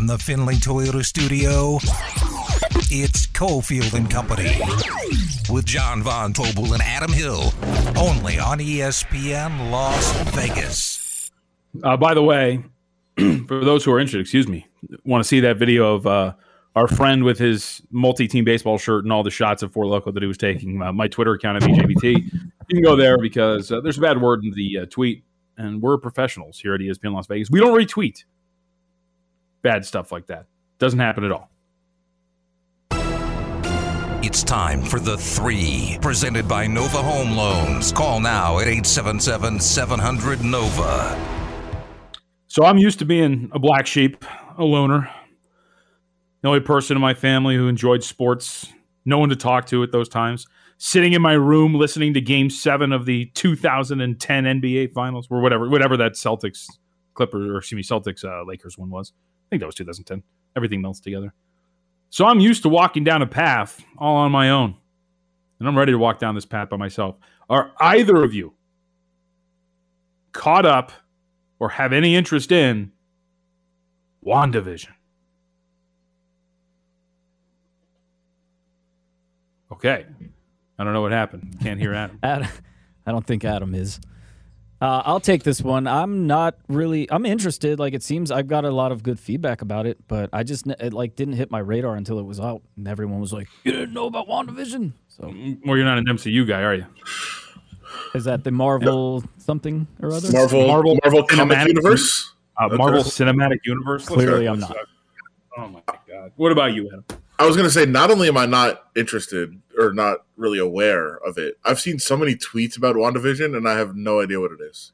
From the Finley Toyota studio, it's Cofield and Company with John Von Tobel and Adam Hill, only on ESPN Las Vegas. Uh, by the way, for those who are interested, excuse me, want to see that video of uh, our friend with his multi-team baseball shirt and all the shots of Four Loco that he was taking. Uh, my Twitter account at BJBT. You can go there because uh, there's a bad word in the uh, tweet, and we're professionals here at ESPN Las Vegas. We don't retweet bad stuff like that. Doesn't happen at all. It's time for the three, presented by Nova Home Loans. Call now at 877 700 Nova. So I'm used to being a black sheep, a loner, the only person in my family who enjoyed sports, no one to talk to at those times. Sitting in my room listening to Game Seven of the 2010 NBA Finals, or whatever, whatever that Celtics Clippers, or excuse me, Celtics uh, Lakers one was. I think that was 2010. Everything melts together. So I'm used to walking down a path all on my own, and I'm ready to walk down this path by myself. Are either of you caught up or have any interest in WandaVision? Okay. I don't know what happened. Can't hear Adam. Adam I don't think Adam is. Uh, I'll take this one. I'm not really. I'm interested. Like it seems I've got a lot of good feedback about it, but I just it like didn't hit my radar until it was out, and everyone was like, "You didn't know about WandaVision." So, well, you're not an MCU guy, are you? Is that the Marvel yep. something or other? Marvel, Marvel, Marvel Comic Universe. Uh, Marvel Cinematic Universe. Clearly, I'm not. Oh my god! What about you, Adam? I was to say, not only am I not interested or not really aware of it, I've seen so many tweets about WandaVision and I have no idea what it is.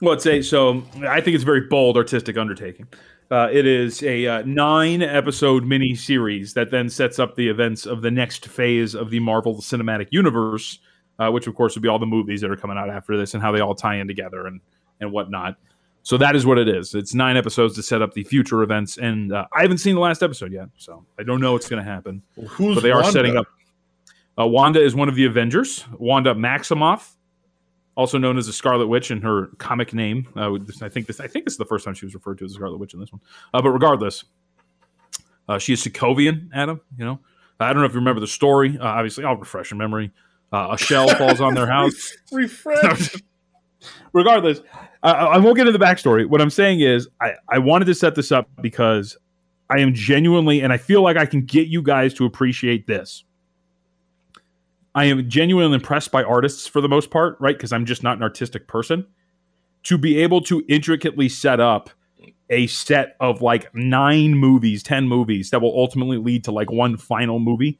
Well, it's a so I think it's a very bold artistic undertaking. Uh, it is a uh, nine episode mini series that then sets up the events of the next phase of the Marvel Cinematic Universe, uh, which of course would be all the movies that are coming out after this and how they all tie in together and and whatnot. So that is what it is. It's nine episodes to set up the future events, and uh, I haven't seen the last episode yet, so I don't know what's going to happen. Well, who's but they Wanda? are setting up. Uh, Wanda is one of the Avengers. Wanda Maximoff, also known as the Scarlet Witch in her comic name. Uh, I think this. I think this is the first time she was referred to as the Scarlet Witch in this one. Uh, but regardless, uh, she is Sokovian. Adam, you know, I don't know if you remember the story. Uh, obviously, I'll refresh your memory. Uh, a shell falls on their house. Refresh. regardless, I, I, won't get into the backstory. What I'm saying is, I, I wanted to set this up because I am genuinely, and I feel like I can get you guys to appreciate this. I am genuinely impressed by artists for the most part, right? Because I'm just not an artistic person. To be able to intricately set up a set of like nine movies, 10 movies that will ultimately lead to like one final movie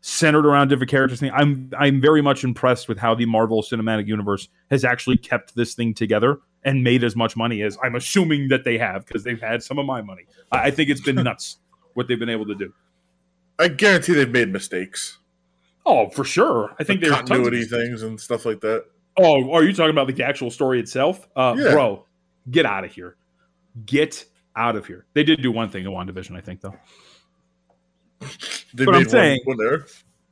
centered around different characters. thing. I'm I'm very much impressed with how the Marvel Cinematic Universe has actually kept this thing together and made as much money as I'm assuming that they have because they've had some of my money. I think it's been nuts what they've been able to do. I guarantee they've made mistakes. Oh, for sure. I think the there's continuity things and stuff like that. Oh, are you talking about the actual story itself? Uh, Yeah. Bro, get out of here. Get out of here. They did do one thing in WandaVision, I think, though. They But I'm made saying- one, one there.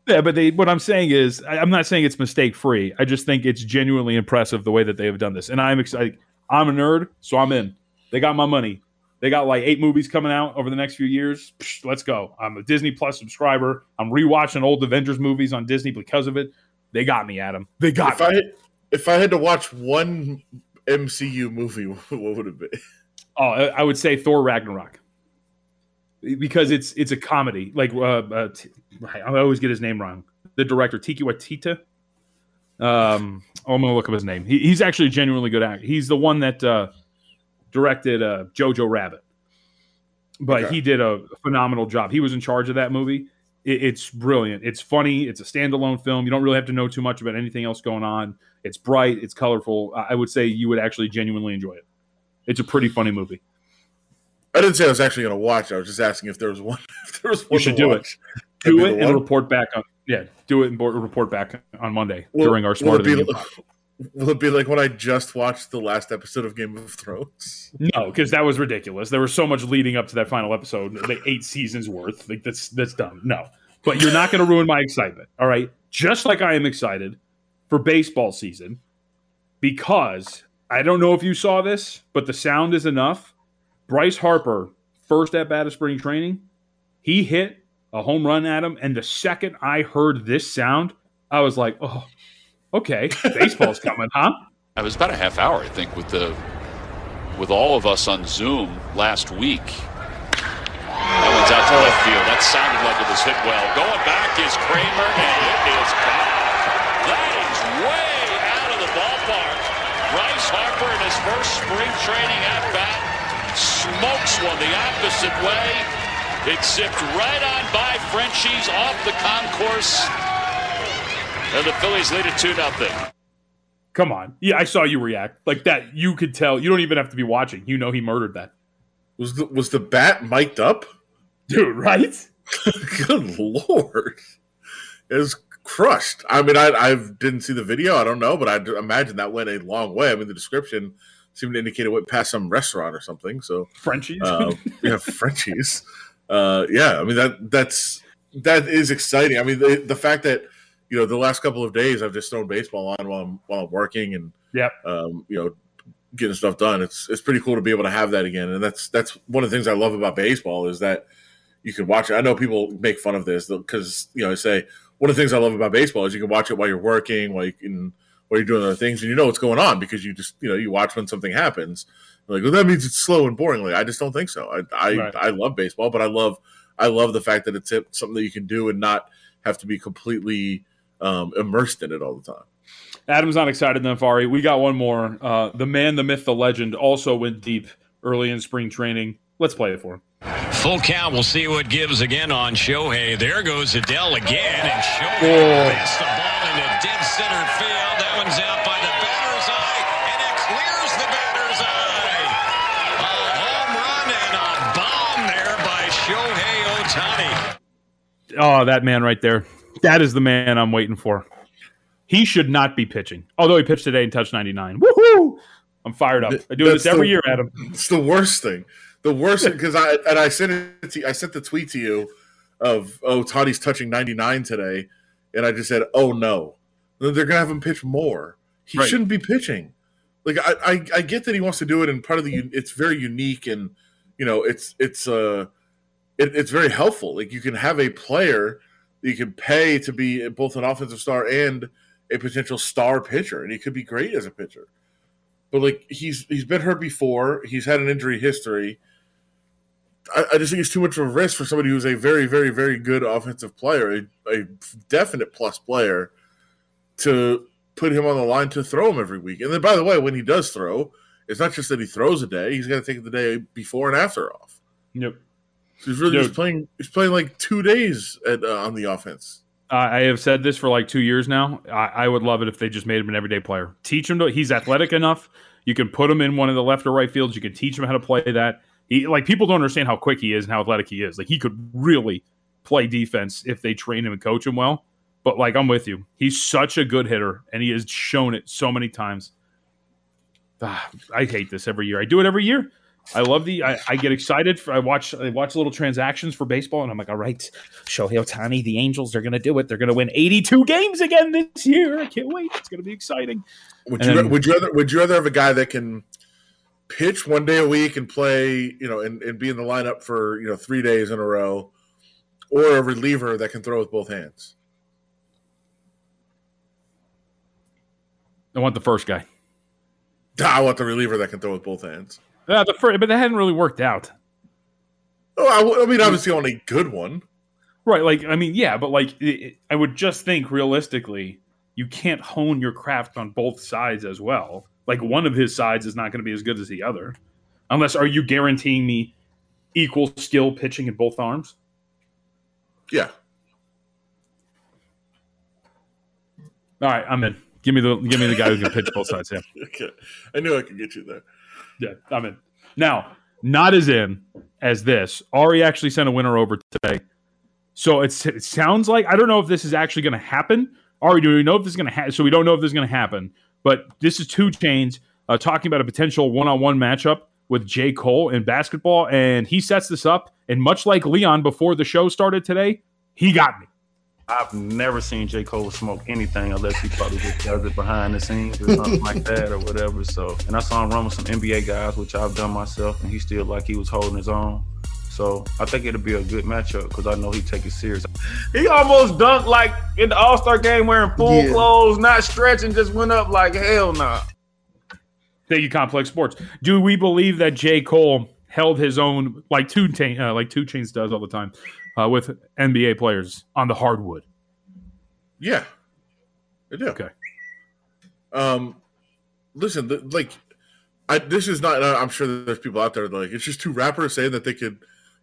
Yeah, but they. What I'm saying is, I, I'm not saying it's mistake free. I just think it's genuinely impressive the way that they have done this, and I'm excited. I'm a nerd, so I'm in. They got my money. They got like eight movies coming out over the next few years. Psh, let's go. I'm a Disney Plus subscriber. I'm rewatching old Avengers movies on Disney because of it. They got me, Adam. They got If me. I if I had to watch one MCU movie, what would it be? Oh, I would say Thor Ragnarok because it's it's a comedy. Like uh, uh, t- I always get his name wrong. The director Tiki Watita. Um, oh, I'm gonna look up his name. He, he's actually a genuinely good actor. He's the one that uh, directed uh, Jojo Rabbit, but Okay. he did a phenomenal job. He was in charge of that movie. It, it's brilliant. It's funny. It's a standalone film. You don't really have to know too much about anything else going on. It's bright. It's colorful. I would say you would actually genuinely enjoy it. It's a pretty funny movie. I didn't say I was actually going to watch. I was just asking if there was one. If there was one You should do it. watch. That'd Do it and one. report back on. Yeah, do it and report back on Monday Will- during our smarter it than. Will it be like when I just watched the last episode of Game of Thrones? No, because that was ridiculous. There was so much leading up to that final episode, like eight seasons worth. Like that's that's dumb. No, but you're not going to ruin my excitement. All right, just like I am excited for baseball season because I don't know if you saw this, but the sound is enough. Bryce Harper first at bat of spring training, he hit a home run at him, and the second I heard this sound, I was like, "Oh, okay, baseball's coming, huh?" It was about a half hour, I think, with the with all of us on Zoom last week. That one's out to left field. That sounded like it was hit well. Going back is Kramer, and it is gone. That is way out of the ballpark. Bryce Harper in his first spring training at bat smokes one the opposite way. It zipped right on by Frenchies off the concourse. And the Phillies lead it 2 nothing. Come on. Yeah, I saw you react. Like that, you could tell. You don't even have to be watching. You know he murdered that. Was the was the bat mic'd up? Dude, right? Good lord. It was crushed. I mean, I, I didn't see the video. I don't know, but I imagine that went a long way. I mean, the description seemed to indicate it went past some restaurant or something. So Frenchies. uh, yeah, Frenchies. Uh, yeah, I mean that that's that is exciting. I mean, the, the fact that you know the last couple of days I've just thrown baseball on while I'm while I'm working and Yep. um, you know getting stuff done. It's it's pretty cool to be able to have that again, and that's that's one of the things I love about baseball is that you can watch it. I know people make fun of this because you know I say one of the things I love about baseball is you can watch it while you're working, while you can while you're doing other things, and you know what's going on because you just you know you watch when something happens. Like, well, that means it's slow and boring. Like, I just don't think so. I I, Right. I love baseball, but I love I love the fact that it's something that you can do and not have to be completely um, immersed in it all the time. Adam's not excited then, Fari. We got one more. Uh, the man, the myth, the legend also went deep early in spring training. Let's play it for him. Full count. We'll see what gives again on Shohei. There goes Adele again, and Shohei Oh. the ball into dead center field. That one's out by the batter's eye, and it clears the batter's eye. A home run and a bomb there by Shohei Ohtani. Oh, that man right there. That is the man I'm waiting for. He should not be pitching. Although he pitched today and touched 99. Woohoo! I'm fired up. I do this every the- year, Adam. It's the worst thing. The worst because I and I sent it to I sent the tweet to you of oh Toddy's touching 99 today, and I just said oh no, Then they're gonna have him pitch more. He Right. shouldn't be pitching. Like I, I I get that he wants to do it, and part of the it's very unique and you know it's it's uh it, it's very helpful. Like you can have a player you can pay to be both an offensive star and a potential star pitcher, and he could be great as a pitcher but like he's he's been hurt before. He's had an injury history. I, I just think it's too much of a risk for somebody who's a very, very, very good offensive player, a, a definite plus player, to put him on the line to throw him every week. And then, by the way, when he does throw, it's not just that he throws a day; he's got to take the day before and after off. Yep. He's really just playing. He's playing like two days at, uh, on the offense. I I have said this for like two years now. I, I would love it if they just made him an everyday player. Teach him to. He's athletic enough. You can put him in one of the left or right fields. You can teach him how to play that. He like people don't understand how quick he is and how athletic he is. Like he could really play defense if they train him and coach him well. But like I'm with you. He's such a good hitter, and he has shown it so many times. Ah, I hate this every year. I do it every year. I love the. I, I get excited. For, I watch. I watch little transactions for baseball, and I'm like, all right, Shohei Ohtani, the Angels, they're going to do it. They're going to win 82 games again this year. I can't wait. It's going to be exciting. Would And you then- would you rather would you rather have a guy that can pitch one day a week and play you know and, and be in the lineup for you know three days in a row, or a reliever that can throw with both hands? I want the first guy. I want the reliever that can throw with both hands. Uh, the first, but that hadn't really worked out. Oh, I, I mean, obviously, on a good one. Right. Like, I mean, yeah, but like, it- I would just think realistically, you can't hone your craft on both sides as well. Like, one of his sides is not going to be as good as the other. Unless, are you guaranteeing me equal skill pitching in both arms? Yeah, All right, I'm in. Give me the give me the guy who can pitch both sides. Yeah. okay. I knew I could get you there. Yeah, I'm in. Now, not as in as this. Ari actually sent a winner over today. So it's, it sounds like I don't know if this is actually going to happen. Ari, do we know if this is going to happen? So we don't know if this is going to happen. But this is 2 Chainz uh, talking about a potential one-on-one matchup with J. Cole in basketball, and he sets this up. And much like Leon before the show started today, he got me. I've never seen J. Cole smoke anything unless he probably just does it behind the scenes or something like that or whatever. So, and I saw him run with some NBA guys, which I've done myself, and he still like he was holding his own. So I think it'll be a good matchup because I know he take it serious. He almost dunked like in the All Star game wearing full Yeah. clothes, not stretching, just went up like hell nah. Thank you, Complex Sports. Do we believe that J. Cole held his own like two uh, like 2 Chainz does all the time uh, with NBA players on the hardwood? Yeah, I do. Okay. Um, listen, the, like, I this is not. I'm sure that there's people out there that, like it's just two rappers saying that they could,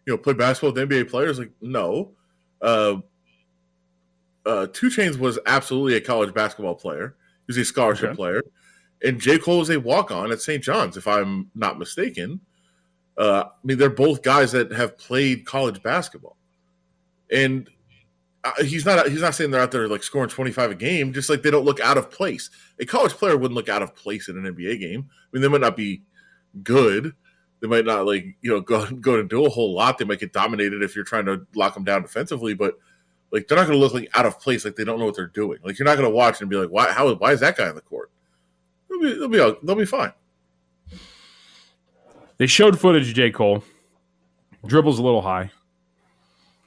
you know, play basketball with NBA players. Like, no. Uh, uh, 2 Chainz was absolutely a college basketball player. He was a scholarship Okay. player, and J Cole was a walk on at St. John's, if I'm not mistaken. Uh, I mean, they're both guys that have played college basketball, and uh, he's not he's not saying they're out there like scoring 25 a game just like they don't look out of place. A college player wouldn't look out of place in an nba game. I mean they might not be good. They might not like you know go go and do a whole lot. They might get dominated if you're trying to lock them down defensively but like they're not going to look like out of place like they don't know what they're doing. Like you're not going to watch and be like why how why is that guy on the court? They'll be they'll be, they'll be fine. They showed footage of J. Cole. Dribbles a little high.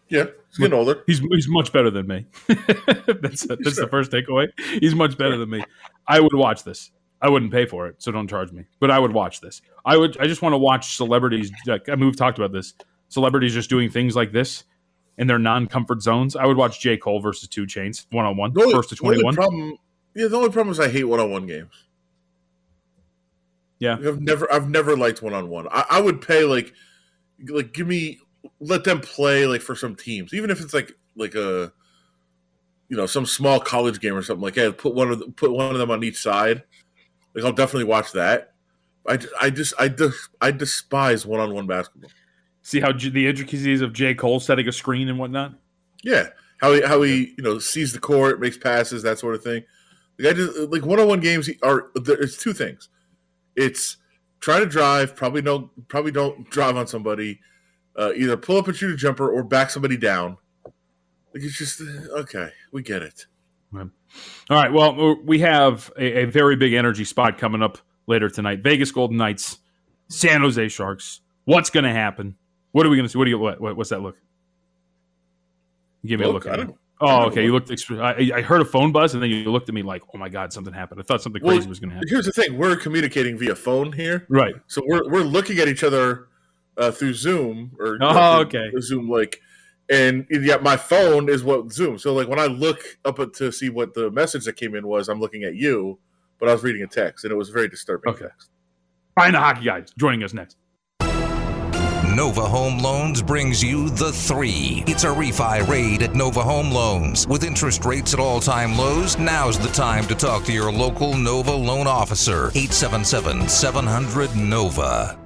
yeah he's getting older He's he's much better than me. that's that's the first takeaway. He's much better than me. I would watch this. I wouldn't pay for it, so don't charge me. But I would watch this. I would. I just want to watch celebrities. Like, I mean, we've talked about this. Celebrities just doing things like this in their non-comfort zones. I would watch J. Cole versus 2 Chainz one on one, only- to the twenty-one. problem yeah the only problem is i hate one-on-one games Yeah. I've never I've never liked one on one. I would pay like like give me let them play like for some teams, even if it's like like a you know some small college game or something like hey put one of the, put one of them on each side. Like I'll definitely watch that. I, I just I dis, I despise one on one basketball. See how J- the intricacies of J. Cole setting a screen and whatnot. Yeah, how he how he you know sees the court, makes passes, that sort of thing. Like I just like one on one games are there's two things. It's try to drive, probably don't probably don't drive on somebody, uh, either pull up and shoot a jumper or back somebody down. Like it's just uh, okay, we get it. All right. Well, we have a, a very big energy spot coming up later tonight. Vegas Golden Knights, San Jose Sharks. What's going to happen? What are we going to see? What do you? What, what, what's that look? Give me a Look, look. I at it. Oh, okay. You looked. I, I heard a phone buzz, and then you looked at me like, "Oh my god, something happened." I thought something Well, crazy was going to happen. Here's the thing: we're communicating via phone here, Right. so we're we're looking at each other uh, through Zoom or Oh, through- okay. through Zoom like, and yeah, my phone is what Zoom. So like when I look up to see what the message that came in was, I'm looking at you, but I was reading a text, and it was very disturbing. Okay. Find the hockey guys joining us next. Nova Home Loans brings you the three. It's a refi raid at Nova Home Loans. With interest rates at all time lows, now's the time to talk to your local Nova loan officer. 877 700 Nova.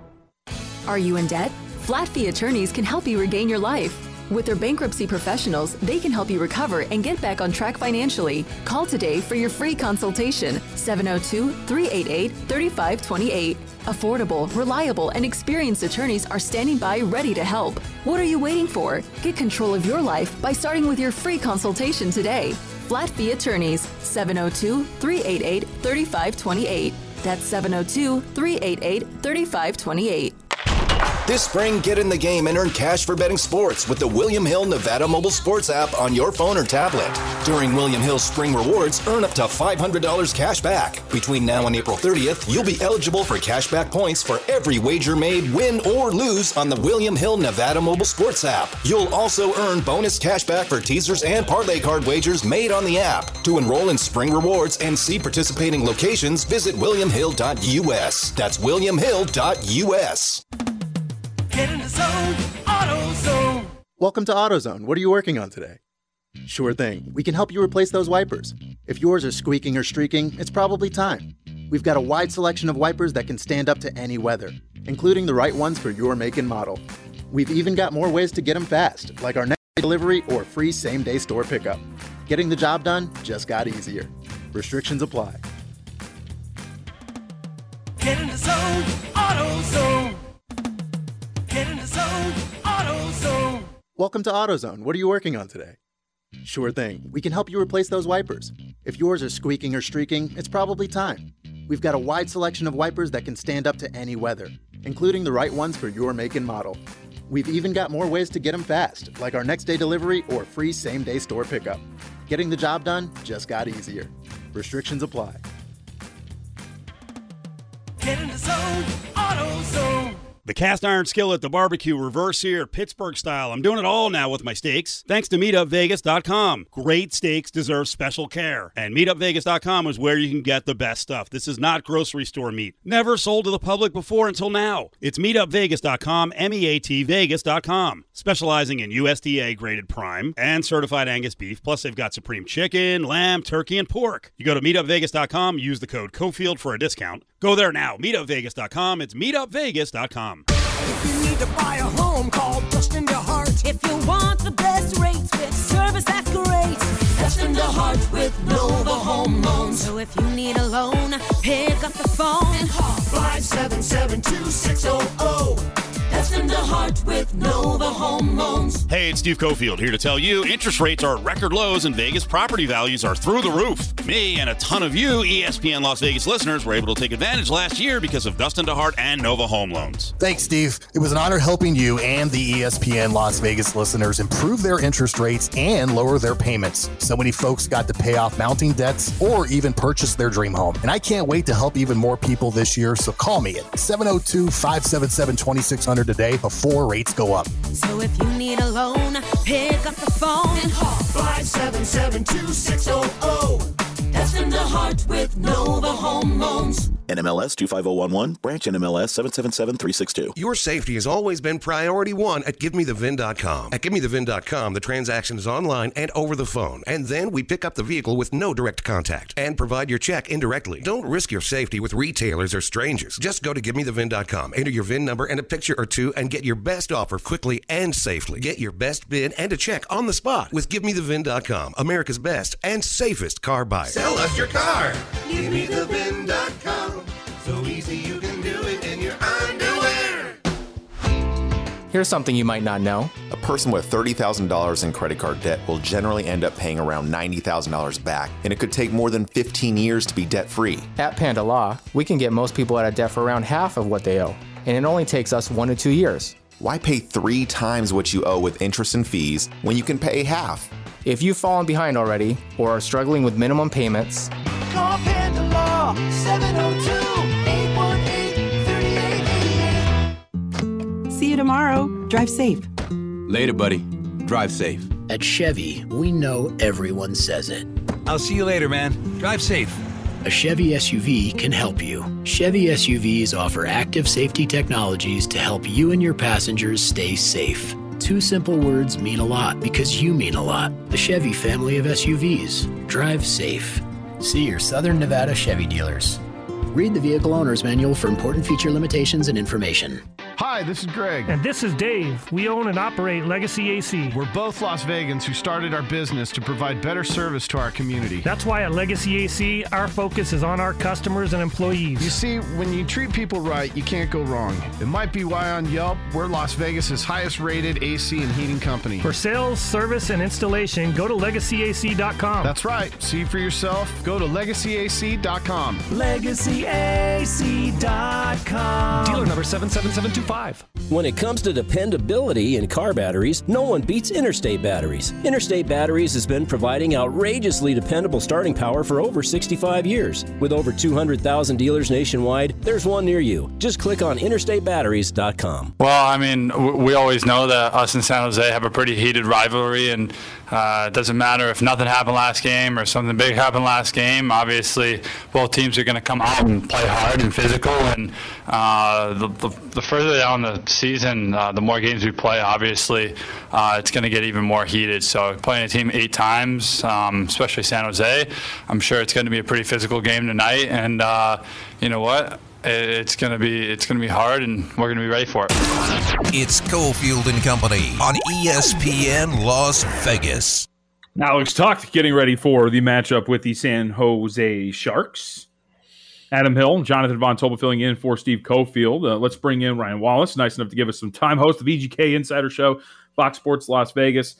Are you in debt? Flat fee attorneys can help you regain your life. With their bankruptcy professionals, they can help you recover and get back on track financially. Call today for your free consultation 702 388 3528. Affordable, reliable, and experienced attorneys are standing by ready to help. What are you waiting for? Get control of your life by starting with your free consultation today. Flat fee attorneys 702 388 3528. That's 702 388 3528. This spring, get in the game and earn cash for betting sports with the William Hill Nevada mobile sports app on your phone or tablet. During William Hill's Spring Rewards, earn up to $500 cash back. Between now and April 30th, you'll be eligible for cash back points for every wager made, win or lose on the William Hill Nevada mobile sports app. You'll also earn bonus cash back for teasers and parlay card wagers made on the app. To enroll in Spring Rewards and see participating locations, visit williamhill.us. That's williamhill.us. Get in the zone, AutoZone. Welcome to AutoZone. What are you working on today? Sure thing. We can help you replace those wipers. If yours are squeaking or streaking, it's probably time. We've got a wide selection of wipers that can stand up to any weather, including the right ones for your make and model. We've even got more ways to get them fast, like our next day delivery or free same day store pickup. Getting the job done just got easier. Restrictions apply. Get in the zone, AutoZone. Get in the zone, AutoZone. Welcome to AutoZone. What are you working on today? Sure thing. We can help you replace those wipers. If yours are squeaking or streaking, it's probably time. We've got a wide selection of wipers that can stand up to any weather, including the right ones for your make and model. We've even got more ways to get them fast, like our next day delivery or free same day store pickup. Getting the job done just got easier. Restrictions apply. Get in the zone, AutoZone. The cast iron skillet, the barbecue, reverse sear, Pittsburgh style. I'm doing it all now with my steaks. Thanks to MeatUpVegas.com. Great steaks deserve special care. And MeatUpVegas.com is where you can get the best stuff. This is not grocery store meat. Never sold to the public before until now. It's MeatUpVegas.com, M-E-A-T Vegas.com. Specializing in USDA graded prime and certified Angus beef. Plus they've got supreme chicken, lamb, turkey, and pork. You go to MeatUpVegas.com, use the code COFIELD for a discount. Go there now. MeatUpVegas.com. It's MeatUpVegas.com. If you need to buy a home, call Dustin DeHart. If you want the best rates with service that's great, Dustin DeHart with Nova Home Loans. So if you need a loan, pick up the phone and call 577-2600. Dustin DeHart with Nova Home Loans. Hey, it's Steve Cofield here to tell you interest rates are at record lows and Vegas property values are through the roof. Me and a ton of you ESPN Las Vegas listeners were able to take advantage last year because of Dustin DeHart and Nova Home Loans. Thanks, Steve. It was an honor helping you and the ESPN Las Vegas listeners improve their interest rates and lower their payments. So many folks got to pay off mounting debts or even purchase their dream home. And I can't wait to help even more people this year. So call me at 702 577 2600 today before rates go up. So if you need a loan, pick up the phone and call 577-2600. Dustin DeHart with Nova Home Loans. NMLS 25011, branch NMLS 777362. Your safety has always been priority one at GiveMeTheVIN.com. At GiveMeTheVIN.com, the transaction is online and over the phone, and then we pick up the vehicle with no direct contact and provide your check indirectly. Don't risk your safety with retailers or strangers. Just go to GiveMeTheVIN.com, enter your VIN number and a picture or two, and get your best offer quickly and safely. Get your best bid and a check on the spot with GiveMeTheVIN.com, America's best and safest car buyer. Sell us your car. Give me the VIN.com. So easy you can do it in your underwear. Here's something you might not know. A person with $30,000 in credit card debt will generally end up paying around $90,000 back, and it could take more than 15 years to be debt free. At Panda Law, we can get most people out of debt for around half of what they owe, and it only takes us one to two years. Why pay three times what you owe with interest and fees when you can pay half? If you've fallen behind already or are struggling with minimum payments, Call Panda Law 702-818-3888. See you tomorrow. Drive safe. Later, buddy. Drive safe. At Chevy, we know everyone says it. I'll see you later, man. Drive safe. A Chevy SUV can help you. Chevy SUVs offer active safety technologies to help you and your passengers stay safe. Two simple words mean a lot because you mean a lot. The Chevy family of SUVs. Drive safe. See your Southern Nevada Chevy dealers. Read the vehicle owner's manual for important feature limitations and information. Hi, this is Greg. And this is Dave. We own and operate Legacy AC. We're both Las Vegans who started our business to provide better service to our community. That's why at Legacy AC, our focus is on our customers and employees. You see, when you treat people right, you can't go wrong. It might be why on Yelp, we're Las Vegas's highest rated AC and heating company. For sales, service, and installation, go to legacyac.com. That's right. See for yourself. Go to legacyac.com. LegacyAC.com. Dealer number 77725. When it comes to dependability in car batteries, no one beats Interstate Batteries. Interstate Batteries has been providing outrageously dependable starting power for over 65 years. With over 200,000 dealers nationwide, there's one near you. Just click on interstatebatteries.com. Well, I mean, we always know that us and San Jose have a pretty heated rivalry, and uh, it doesn't matter if nothing happened last game or something big happened last game. Obviously, both teams are going to come out and play hard and physical, and uh, the, the, the further down the season, uh, the more games we play, obviously, uh, it's going to get even more heated. So, playing a team eight times, um, especially San Jose, I'm sure it's going to be a pretty physical game tonight, and uh, you know what? It's going to be it's going to be hard, and we're going to be ready for it. It's Cofield and Company on ESPN Las Vegas. Alex talked getting ready for the matchup with the San Jose Sharks. Adam Hill, Jonathan Von Tobel filling in for Steve Cofield. Uh, let's bring in Ryan Wallace, nice enough to give us some time. Host of VGK Insider Show, Fox Sports Las Vegas.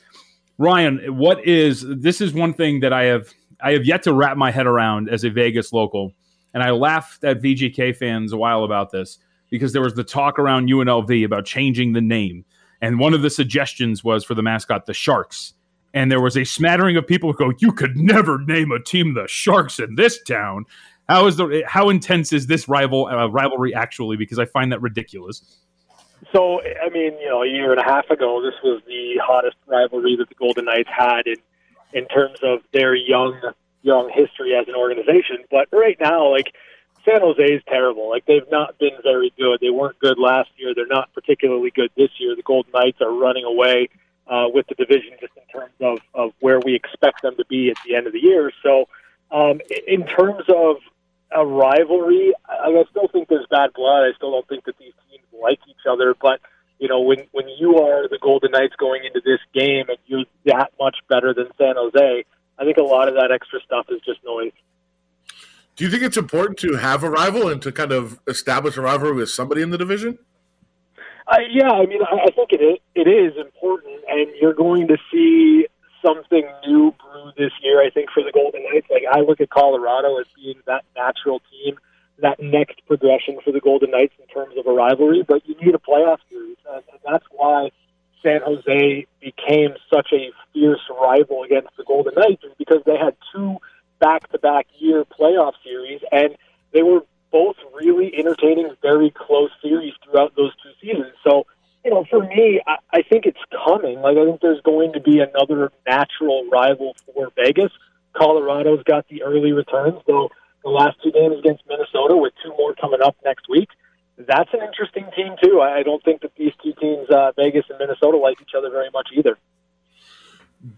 Ryan, what is this? Is one thing that I have I have yet to wrap my head around as a Vegas local, and I laughed at VGK fans a while about this because there was the talk around UNLV about changing the name. and one of the suggestions was for the mascot the Sharks. And there was a smattering of people who go, "You could never name a team the Sharks in this town." How is the how intense is this rival uh, rivalry actually? Because I find that ridiculous. So, I mean, you know, a year and a half ago, this was the hottest rivalry that the Golden Knights had in in terms of their young young history as an organization. But right now, like San Jose is terrible. Like they've not been very good. They weren't good last year. They're not particularly good this year. The Golden Knights are running away uh, with the division just in terms of of where we expect them to be at the end of the year. So, um, in terms of a rivalry, I, I still think there's bad blood. I still don't think that these teams like each other, but you know, when when you are the Golden Knights going into this game and you're that much better than San Jose, I think a lot of that extra stuff is just noise. Do you think it's important to have a rival and to kind of establish a rivalry with somebody in the division? Uh, yeah, I mean, I, I think it is, it is important, and you're going to see something new brew this year. I think for the Golden Knights, like I look at Colorado as being that natural team, that next progression for the Golden Knights in terms of a rivalry. But you need a playoff series, and, and that's why San Jose became such a fierce rival against the Golden Knights, is because they had two back-to-back year playoff series, and they were both really entertaining, very close series throughout those two seasons. So you know, for me, I, I think it's coming. Like, I think there's going to be another natural rival for Vegas. Colorado's got the early returns, though the last two games against Minnesota, with two more coming up next week. That's an interesting team too. I don't think that these two teams, uh, Vegas and Minnesota, like each other very much either.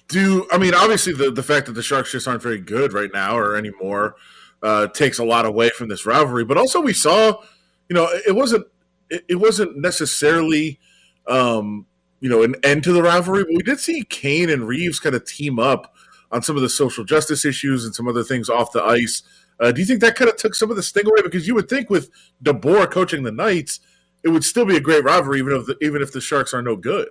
Do I mean obviously the the fact that the Sharks just aren't very good right now or anymore uh, takes a lot away from this rivalry, but also we saw, you know, it wasn't it, it wasn't necessarily um, you know, an end to the rivalry. But we did see Kane and Reaves kind of team up on some of the social justice issues and some other things off the ice. Uh, do you think that kind of took some of the sting away? Because you would think with DeBoer coaching the Knights, it would still be a great rivalry, even if the, even if the Sharks are no good.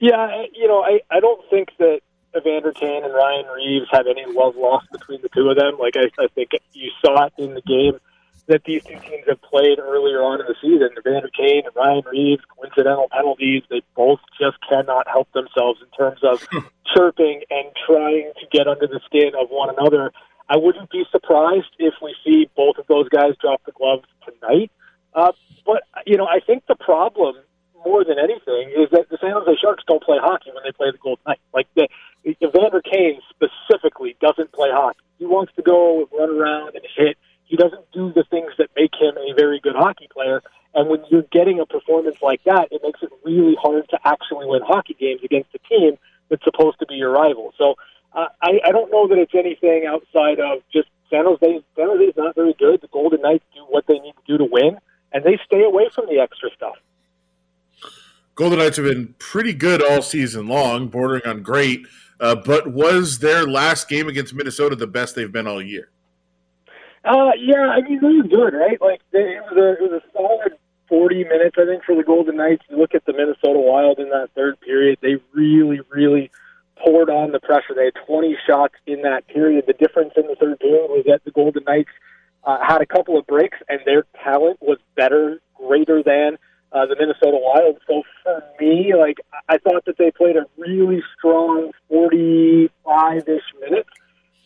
Yeah, you know, I, I don't think that Evander Kane and Ryan Reaves have any love lost between the two of them. Like I, I think you saw it in the game that these two teams have played earlier on in the season. Evander Kane and Ryan Reaves, coincidental penalties. They both just cannot help themselves in terms of chirping and trying to get under the skin of one another. I wouldn't be surprised if we see both of those guys drop the gloves tonight. Uh, but, you know, I think the problem more than anything is that the San Jose Sharks don't play hockey when they play the Golden Knights. Like the, Evander Kane specifically doesn't play hockey. He wants to go run around and hit he doesn't do the things that make him a very good hockey player. And when you're getting a performance like that, it makes it really hard to actually win hockey games against a team that's supposed to be your rival. So uh, I, I don't know that it's anything outside of just San Jose. San Jose is not very good. The Golden Knights do what they need to do to win, and they stay away from the extra stuff. Golden Knights have been pretty good all season long, bordering on great. Uh, but was their last game against Minnesota the best they've been all year? Uh, yeah, I mean, they were good, right? Like, they, it, was a, it was a solid 40 minutes, I think, for the Golden Knights. You look at the Minnesota Wild in that third period, they really, really poured on the pressure. They had 20 shots in that period. The difference in the third period was that the Golden Knights uh, had a couple of breaks, and their talent was better, greater than uh, the Minnesota Wild. So for me, like, I thought that they played a really strong 45 ish minutes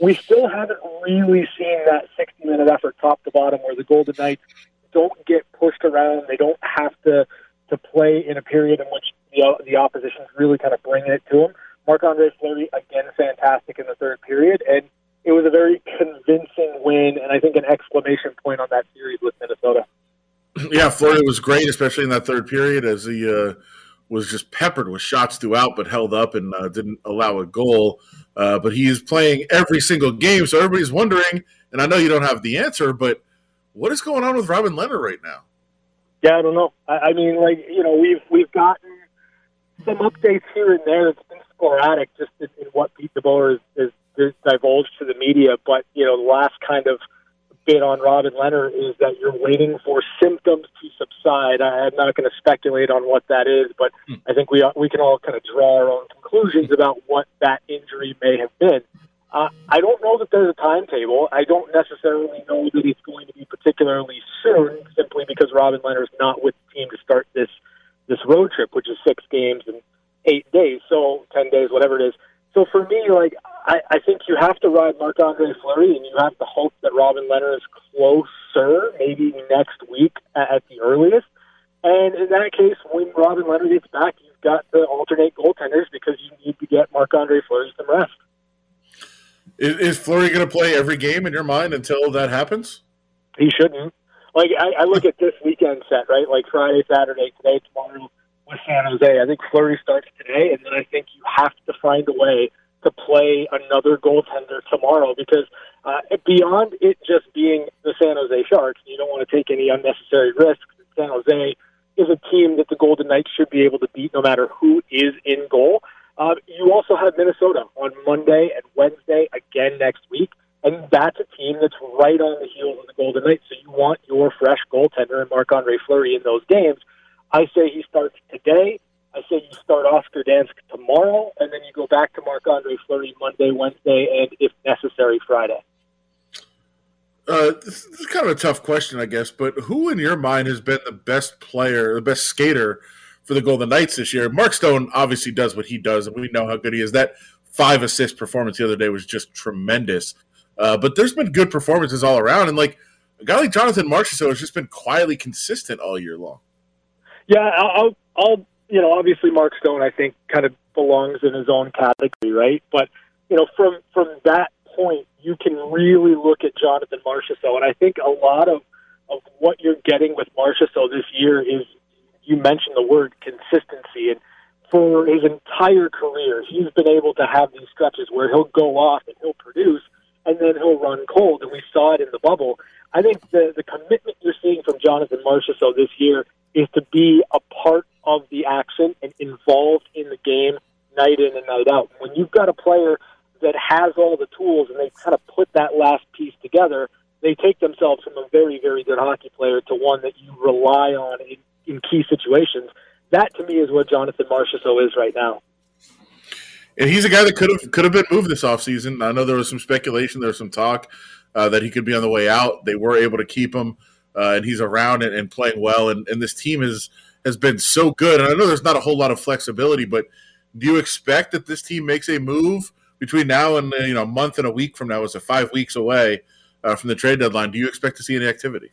we still haven't really seen that 60 minute effort top to bottom where the Golden Knights don't get pushed around. They don't have to to play in a period in which the, the opposition is really kind of bringing it to them. Marc Andre Fleury, again, fantastic in the third period. And it was a very convincing win, and I think an exclamation point on that series with Minnesota. Yeah, Fleury was great, especially in that third period as he uh, was just peppered with shots throughout, but held up and uh, didn't allow a goal. Uh, but he is playing every single game, so everybody's wondering. And I know you don't have the answer, but what is going on with Robin Lehner right now? Yeah, I don't know. I, I mean, like you know, we've we've gotten some updates here and there. It's been sporadic, just in, in what Pete DeBoer has, has divulged to the media. But you know, the last kind of bit on Robin Lehner is that you're waiting for symptoms to subside. I, am not going to speculate on what that is, but hmm. I think we we can all kind of draw our own conclusions about what that injury may have been. Uh, I don't know that there's a timetable. I don't necessarily know that it's going to be particularly soon, simply because Robin Lehner is not with the team to start this this road trip, which is six games and eight days, so ten days, whatever it is. So for me, like I, I think you have to ride Marc Andre Fleury, and you have to hope that Robin Lehner is closer, maybe next week at, at the earliest. And in that case, when Robin Lehner gets back, you've got to alternate goaltenders because you need to get Marc Andre Fleury some rest. Is, is Fleury going to play every game in your mind until that happens? He shouldn't. Like I, I look at this weekend set, right? Like Friday, Saturday, today, tomorrow with San Jose. I think Fleury starts today, and then I think you have to find a way to play another goaltender tomorrow because uh, beyond it just being the San Jose Sharks, you don't want to take any unnecessary risks. San Jose is a team that the Golden Knights should be able to beat no matter who is in goal. Uh, you also have Minnesota on Monday and Wednesday again next week, and that's a team that's right on the heels of the Golden Knights. So you want your fresh goaltender and Marc Andre Fleury in those games. I say he starts today. I say you start Oscar Dansk tomorrow, and then you go back to Marc Andre Fleury Monday, Wednesday, and if necessary, Friday. Uh, this is kind of a tough question, I guess, but who in your mind has been the best player, the best skater for the Golden Knights this year? Mark Stone obviously does what he does, and we know how good he is. That five assist performance the other day was just tremendous. Uh, but there's been good performances all around, and like a guy like Jonathan Marchessault has just been quietly consistent all year long. Yeah, I'll, I'll, you know, obviously Mark Stone, I think, kind of belongs in his own category, right? But you know, from from that point, you can really look at Jonathan Marchessault, and I think a lot of of what you're getting with Marchessault this year is you mentioned the word consistency, and for his entire career, he's been able to have these stretches where he'll go off and he'll produce, and then he'll run cold, and we saw it in the bubble. I think the the commitment you're seeing from Jonathan Marchessault this year is to be a part of the action and involved in the game night in and night out. When you've got a player that has all the tools and they kind of put that last piece together, they take themselves from a very, very good hockey player to one that you rely on in, in key situations. That to me is what Jonathan Marchessault is right now. And he's a guy that could have could have been moved this offseason. I know there was some speculation, there was some talk uh, that he could be on the way out. They were able to keep him uh, and he's around and, and playing well. And, and this team has has been so good. And I know there's not a whole lot of flexibility, but do you expect that this team makes a move between now and you know a month and a week from now? Is it five weeks away uh, from the trade deadline. Do you expect to see any activity?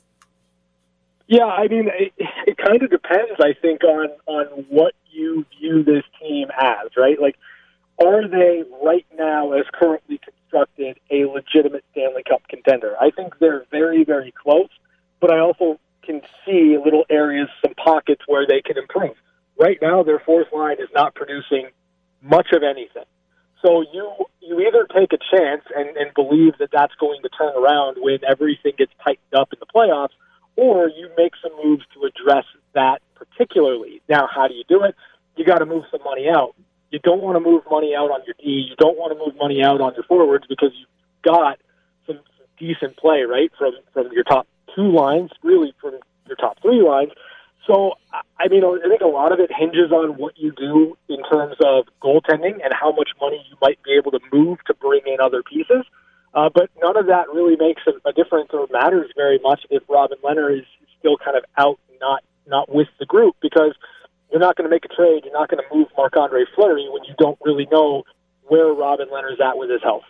Yeah, I mean, kind of depends. I think on on what you view this team as, right? Like, are they right now, as currently constructed, a legitimate Stanley Cup contender? I think they're very, very close but I also can see little areas, some pockets where they can improve. Right now, their fourth line is not producing much of anything. So you you either take a chance and, and believe that that's going to turn around when everything gets tightened up in the playoffs, or you make some moves to address that particularly. Now, how do you do it? You got to move some money out. You don't want to move money out on your D. You don't want to move money out on your forwards because you've got some, some decent play right from from your top two lines, really from your top three lines. So, I mean, I think a lot of it hinges on what you do in terms of goaltending and how much money you might be able to move to bring in other pieces. Uh, but none of that really makes a, a difference or matters very much if Robin Lehner is still kind of out, not not with the group, because you're not going to make a trade. You're not going to move Marc Andre Fleury when you don't really know where Robin Lehner's at with his health.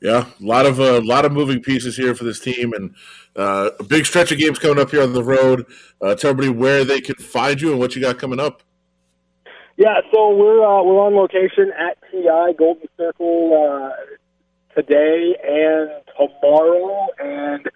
Yeah, a lot of a uh, lot of moving pieces here for this team, and uh, a big stretch of games coming up here on the road. Uh, tell everybody where they can find you and what you got coming up. Yeah, so we're uh, we're on location at TI Golden Circle today and tomorrow, and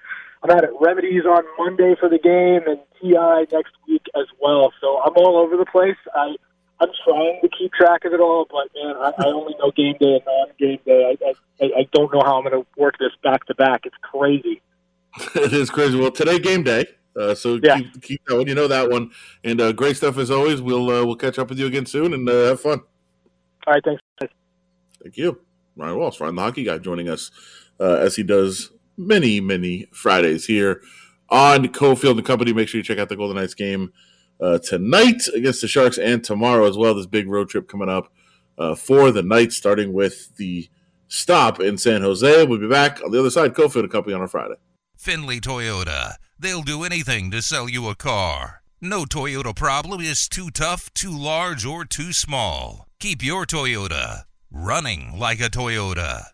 I'm at Remedies on Monday for the game, and TI next week as well. So I'm all over the place. I I'm trying to keep track of it all, but man, I, I only know game day and non-game day. I, I, I don't know how I'm going to work this back to back. It's crazy. it is crazy. Well, today game day, uh, so yeah. keep, keep going. You know that one, and uh, great stuff as always. We'll uh, we'll catch up with you again soon and uh, have fun. All right, thanks. Thank you, Ryan Walsh, Ryan the hockey guy, joining us uh, as he does many many Fridays here on Cofield and Company. Make sure you check out the Golden Knights game uh, tonight against the Sharks and tomorrow as well. This big road trip coming up uh, for the Knights, starting with the stop in San Jose. We'll be back on the other side. Cofield and Company on a Friday. Finley Toyota. They'll do anything to sell you a car. No Toyota problem is too tough, too large, or too small. Keep your Toyota running like a Toyota.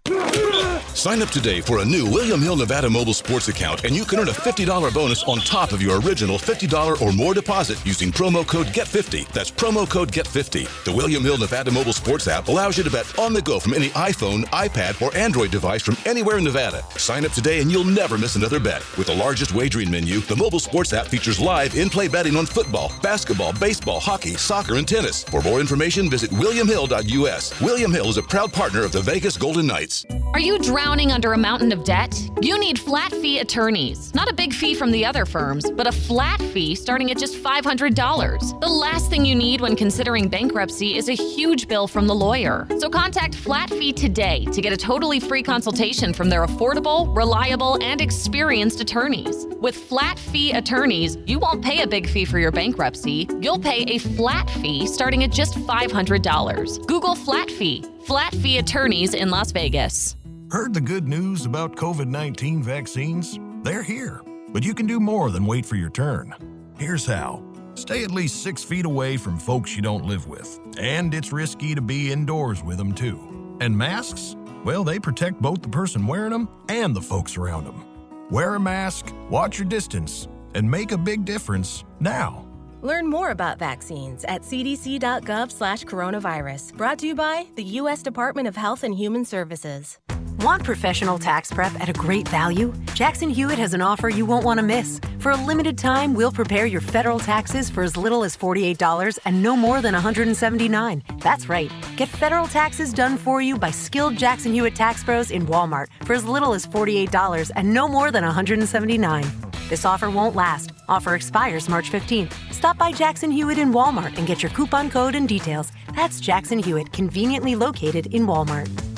Sign up today for a new William Hill Nevada mobile sports account and you can earn a $50 bonus on top of your original $50 or more deposit using promo code GET50. That's promo code GET50. The William Hill Nevada mobile sports app allows you to bet on the go from any iPhone, iPad, or Android device from anywhere in Nevada. Sign up today and you'll never miss another bet. With the largest wagering menu, the mobile sports app features live in-play betting on football, basketball, baseball, hockey, soccer, and tennis. For more information, visit williamhill.us. William Hill is a proud partner of the Vegas Golden Knights. Are you drowning under a mountain of debt? You need flat fee attorneys. Not a big fee from the other firms, but a flat fee starting at just $500. The last thing you need when considering bankruptcy is a huge bill from the lawyer. So contact Flat Fee today to get a totally free consultation from their affordable, reliable, and experienced attorneys. With flat fee attorneys, you won't pay a big fee for your bankruptcy. You'll pay a flat fee starting at just $500. Google Flat Fee. Flat Fee Attorneys in Las Vegas. Heard the good news about COVID 19 vaccines? They're here, but you can do more than wait for your turn. Here's how stay at least six feet away from folks you don't live with, and it's risky to be indoors with them too. And masks? Well, they protect both the person wearing them and the folks around them. Wear a mask, watch your distance, and make a big difference now. Learn more about vaccines at cdc.gov slash coronavirus. Brought to you by the U.S. Department of Health and Human Services. Want professional tax prep at a great value? Jackson Hewitt has an offer you won't want to miss. For a limited time, we'll prepare your federal taxes for as little as $48 and no more than 179. That's right. Get federal taxes done for you by skilled Jackson Hewitt tax pros in Walmart for as little as $48 and no more than 179. This offer won't last. Offer expires March 15th. Stop by Jackson Hewitt in Walmart and get your coupon code and details. That's Jackson Hewitt, conveniently located in Walmart.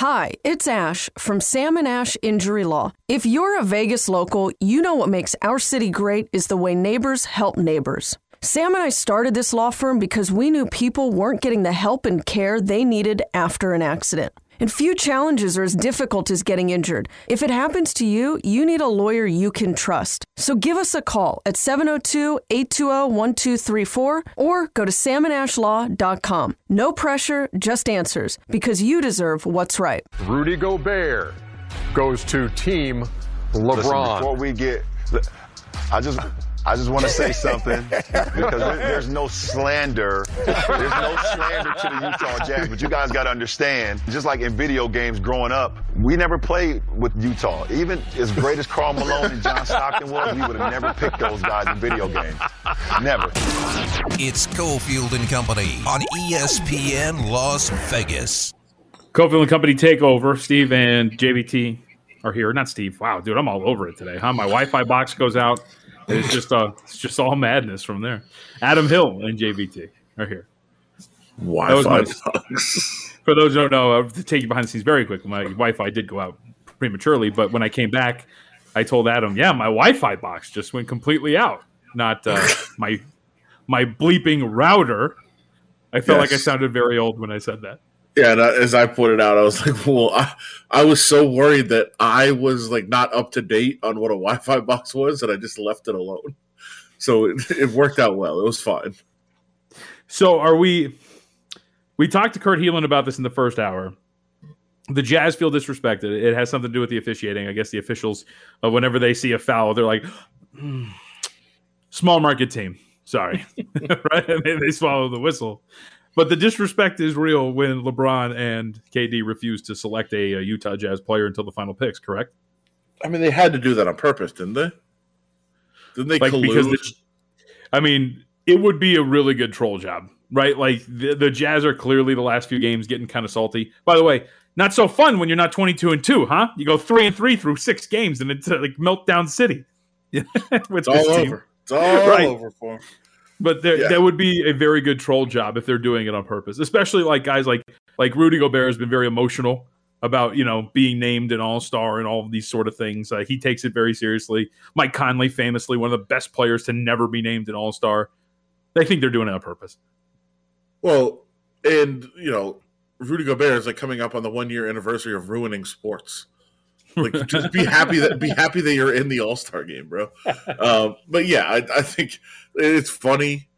Hi, it's Ash from Sam and Ash Injury Law. If you're a Vegas local, you know what makes our city great is the way neighbors help neighbors. Sam and I started this law firm because we knew people weren't getting the help and care they needed after an accident. And few challenges are as difficult as getting injured. If it happens to you, you need a lawyer you can trust. So give us a call at 702 820 1234 or go to samandashlaw.com. No pressure, just answers, because you deserve what's right. Rudy Gobert goes to Team LeBron. Listen, before we get, I just. I just want to say something because there's no slander. There's no slander to the Utah Jazz, but you guys got to understand, just like in video games growing up, we never played with Utah. Even as great as Karl Malone and John Stockton was, we would have never picked those guys in video games. Never. It's Cofield and Company on ESPN Las Vegas. Cofield and Company takeover. Steve and JBT are here. Not Steve. Wow, dude, I'm all over it today. Huh? My Wi-Fi box goes out. It's just uh, it's just all madness from there. Adam Hill and JVT are here. Wi-Fi For those who don't know, uh, to take you behind the scenes very quick, my Wi-Fi did go out prematurely, but when I came back, I told Adam, "Yeah, my Wi-Fi box just went completely out. Not uh, my my bleeping router." I felt like I sounded very old when I said that. Yeah, and as I it out, I was like, well, I, I was so worried that I was like not up to date on what a Wi-Fi box was, that I just left it alone. So it, it worked out well. It was fine. So are we? We talked to Kurt Helin about this in the first hour. The Jazz feel disrespected. It has something to do with the officiating. I guess the officials, uh, whenever they see a foul, they're like, "Hmm, "Small market team, sorry," right? And they, they swallow the whistle. But the disrespect is real when LeBron and KD refuse to select a, uh Utah Jazz player until the final picks. Correct? I mean, they had to do that on purpose, didn't they? Didn't they like collude? because the, I mean, it would be a really good troll job, right? Like the, the Jazz are clearly the last few games getting kind of salty. By the way, not so fun when you're not 22 and two, huh? You go three and three through six games, and it's uh, like meltdown city. It's all over. It's all over for 'em. But there, Yeah. that would be a very good troll job if they're doing it on purpose. Especially like guys like like Rudy Gobert has been very emotional about you know being named an All Star and all of these sort of things. Uh, he takes it very seriously. Mike Conley, famously one of the best players to never be named an All Star. They think they're doing it on purpose. Well, and you know, Rudy Gobert is like coming up on the one year anniversary of ruining sports. Like, just be happy that be happy that you're in the All Star game, bro. Um, but yeah, I, I think it's funny.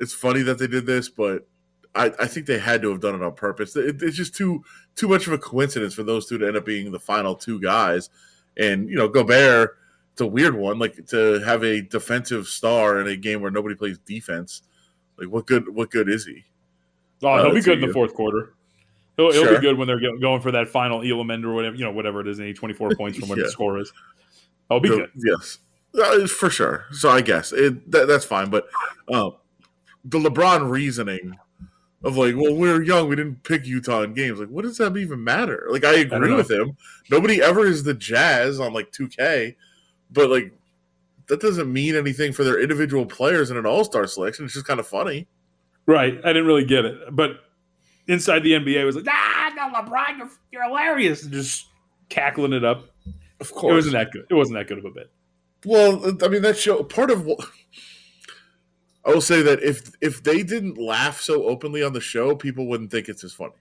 It's funny that they did this, but I, I think they had to have done it on purpose. It, it's just too too much of a coincidence for those two to end up being the final two guys. And you know, Gobert, it's a weird one. Like to have a defensive star in a game where nobody plays defense. Like what good? What good is he? Oh, he'll Uh, be good in the you. fourth quarter. He'll, he'll Sure. be good when they're going for that final element or whatever, you know, whatever it is, any 24 points from what Yeah. the score is. He'll be good. Yes, Uh, for sure. So I guess it, that, that's fine. But uh, the LeBron reasoning of like, well, we are young, we didn't pick Utah in games. Like, what does that even matter? Like, I agree know. with him. Nobody ever is the Jazz on like 2K, but like that doesn't mean anything for their individual players in an All Star selection. It's just kind of funny. Right. I didn't really get it. But inside the NBA was like, ah, no, LeBron, you're, you're hilarious. And just cackling it up. Of course, It wasn't that good. It wasn't that good of a bit. Well, I mean that show part of what I will say that if if they didn't laugh so openly on the show, people wouldn't think it's as funny.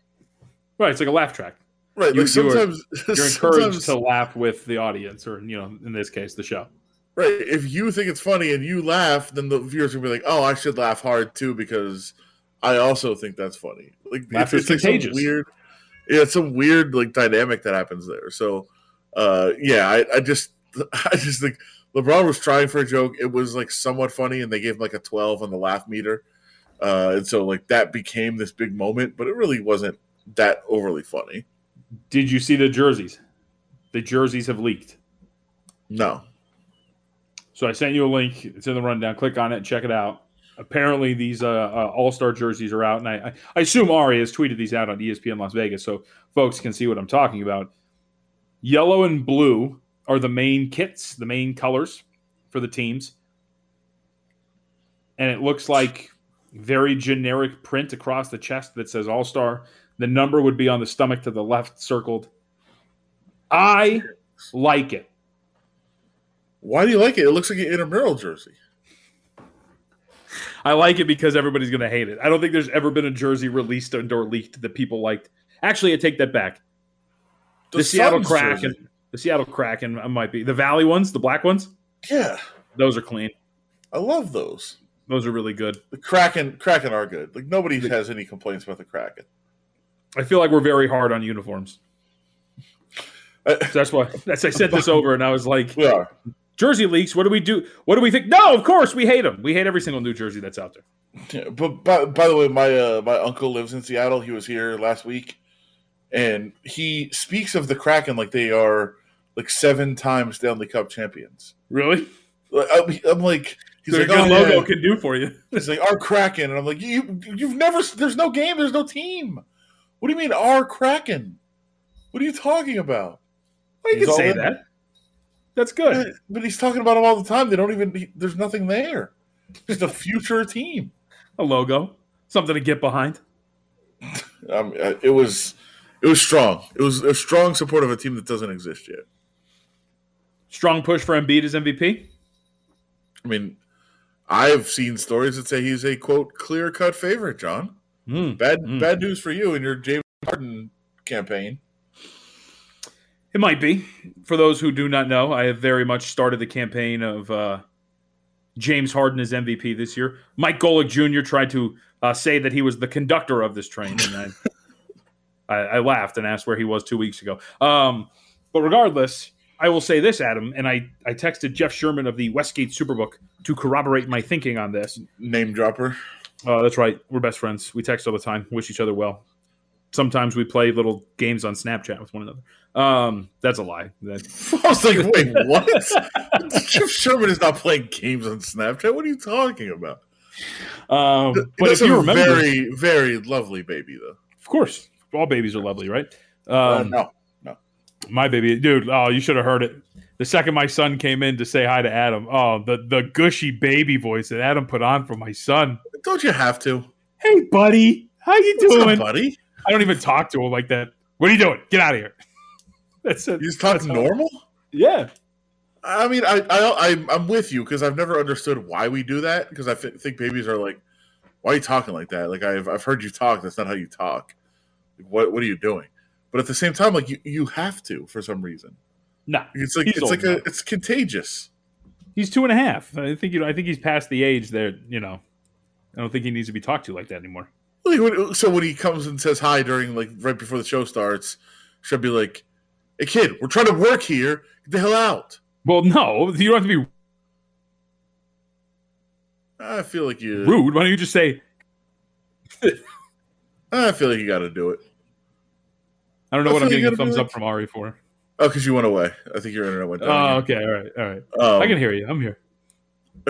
Right. It's like a laugh track. Right, You- like you are- sometimes you're encouraged sometimes- to laugh with the audience, or, you know, in this case, the show. Right, if you think it's funny and you laugh, then the viewers will be like, "Oh, I should laugh hard too because I also think that's funny." Like Laughter like some contagious. weird, yeah, it's some weird like dynamic that happens there. So, uh, yeah, I, I just, I just think LeBron was trying for a joke. It was like somewhat funny, and they gave him like a twelve on the laugh meter, uh, and so like that became this big moment, but it really wasn't that overly funny. Did you see the jerseys? The jerseys have leaked. No. So I sent you a link. It's in the rundown. Click on it and check it out. Apparently, these uh, uh, All Star jerseys are out, and I, I, assume Ari has tweeted these out on ESPN Las Vegas, so folks can see what I'm talking about. Yellow and blue are the main kits, the main colors for the teams, and it looks like very generic print across the chest that says All Star. The number would be on the stomach to the left, circled. I like it. Why do you like it? It looks like an intramural jersey. I like it because everybody's going to hate it. I don't think there's ever been a jersey released and or leaked that people liked. Actually, I take that back. The, The Seattle Suns Kraken, jersey. The Seattle Kraken might be the Valley ones, the black ones. Yeah, Those are clean. I love those. Those are really good. The Kraken, Kraken are good. Like nobody has any complaints about the Kraken. I feel like we're very hard on uniforms. So that's why that's I sent this over and I was like, We are. Jersey leaks. What do we do? What do we think? No, of course we hate them. We hate every single New Jersey that's out there. Yeah, but by, by the way, my uh, my uncle lives in Seattle. He was here last week, and he speaks of the Kraken like they are like seven time Stanley Cup champions. Really? I'm, I'm like, he's like, good oh, logo yeah. can do for you. He's like, our Kraken, and I'm like, you you've never. There's no game. There's no team. What do you mean, our Kraken? What are you talking about? Well, you He's can say in. that. That's good. But he's talking about them all the time. They don't even. he- there's nothing there. Just a future team. A logo, something to get behind. Um, it was it was strong. It was a strong support of a team that doesn't exist yet. Strong push for Embiid as MVP. I mean, I've seen stories that say he's a quote clear cut favorite. John, Mm, bad mm. bad news for you in your James Harden campaign. It might be. For those who do not know, I have very much started the campaign of uh, James Harden as MVP this year. Mike Golic Jr. tried to uh, say that he was the conductor of this train, and I, I, I laughed and asked where he was two weeks ago. Um, but regardless, I will say this, Adam, and I, I texted Jeff Sherman of the Westgate Superbook to corroborate my thinking on this. Name dropper. Oh, that's right. We're best friends. We text all the time, wish each other well. Sometimes we play little games on Snapchat with one another. Um, that's a lie. That, I was like, wait, what? Jeff Sherman is not playing games on Snapchat. What are you talking about? Um, but if you remember, very very lovely baby though. of course, all babies are lovely, right? Um, Uh, no. My baby, dude. Oh, you should have heard it. The second my son came in to say hi to Adam, oh, the the gushy baby voice that Adam put on for my son. Don't you have to? Hey, buddy, how you What's up, doing, buddy? I don't even talk to him like that. What are you doing? Get out of here. That's it. You just talk normal. Yeah. I mean, I, I I'm, I'm with you because I've never understood why we do that. Because I f- think babies are like, why are you talking like that? Like I've I've heard you talk. That's not how you talk. Like, what what are you doing? But at the same time, like you you have to for some reason. Nah, It's like it's like a it's contagious. He's two and a half. I think you know. I think he's past the age that you know. I don't think he needs to be talked to like that anymore. So when he comes and says hi during like right before the show starts, should be like, "Hey kid, we're trying to work here. Get the hell out." Well, no, you don't have to be I feel like you. rude. Why don't you just say? I feel like you got to do it. I don't know I what I'm getting a thumbs up from Ari for. Oh, because you went away. I think your internet went down. Oh, again. okay, all right, all right. Um, I can hear you. I'm here.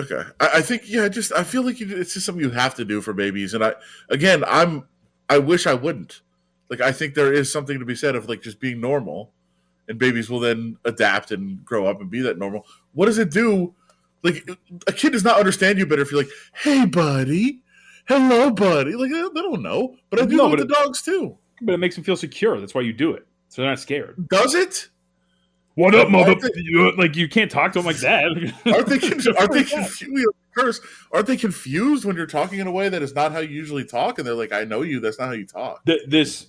Okay, I, I think yeah. Just I feel like you, it's just something you have to do for babies, and I again, I'm. I wish I wouldn't. Like I think there is something to be said of like just being normal, and babies will then adapt and grow up and be that normal. What does it do? Like a kid does not understand you better if you're like, "Hey, buddy, hello, buddy." Like they they don't know, but I do No, know with the dogs too. But it makes them feel secure. That's why you do it. So they're not scared. Does it? What up, mother? they- You- Like you can't talk to them like that. Aren't they? Aren't they confused? Curse. Aren't they confused when you're talking in a way that is not how you usually talk? And they're like, "I know you. That's not how you talk." Th- this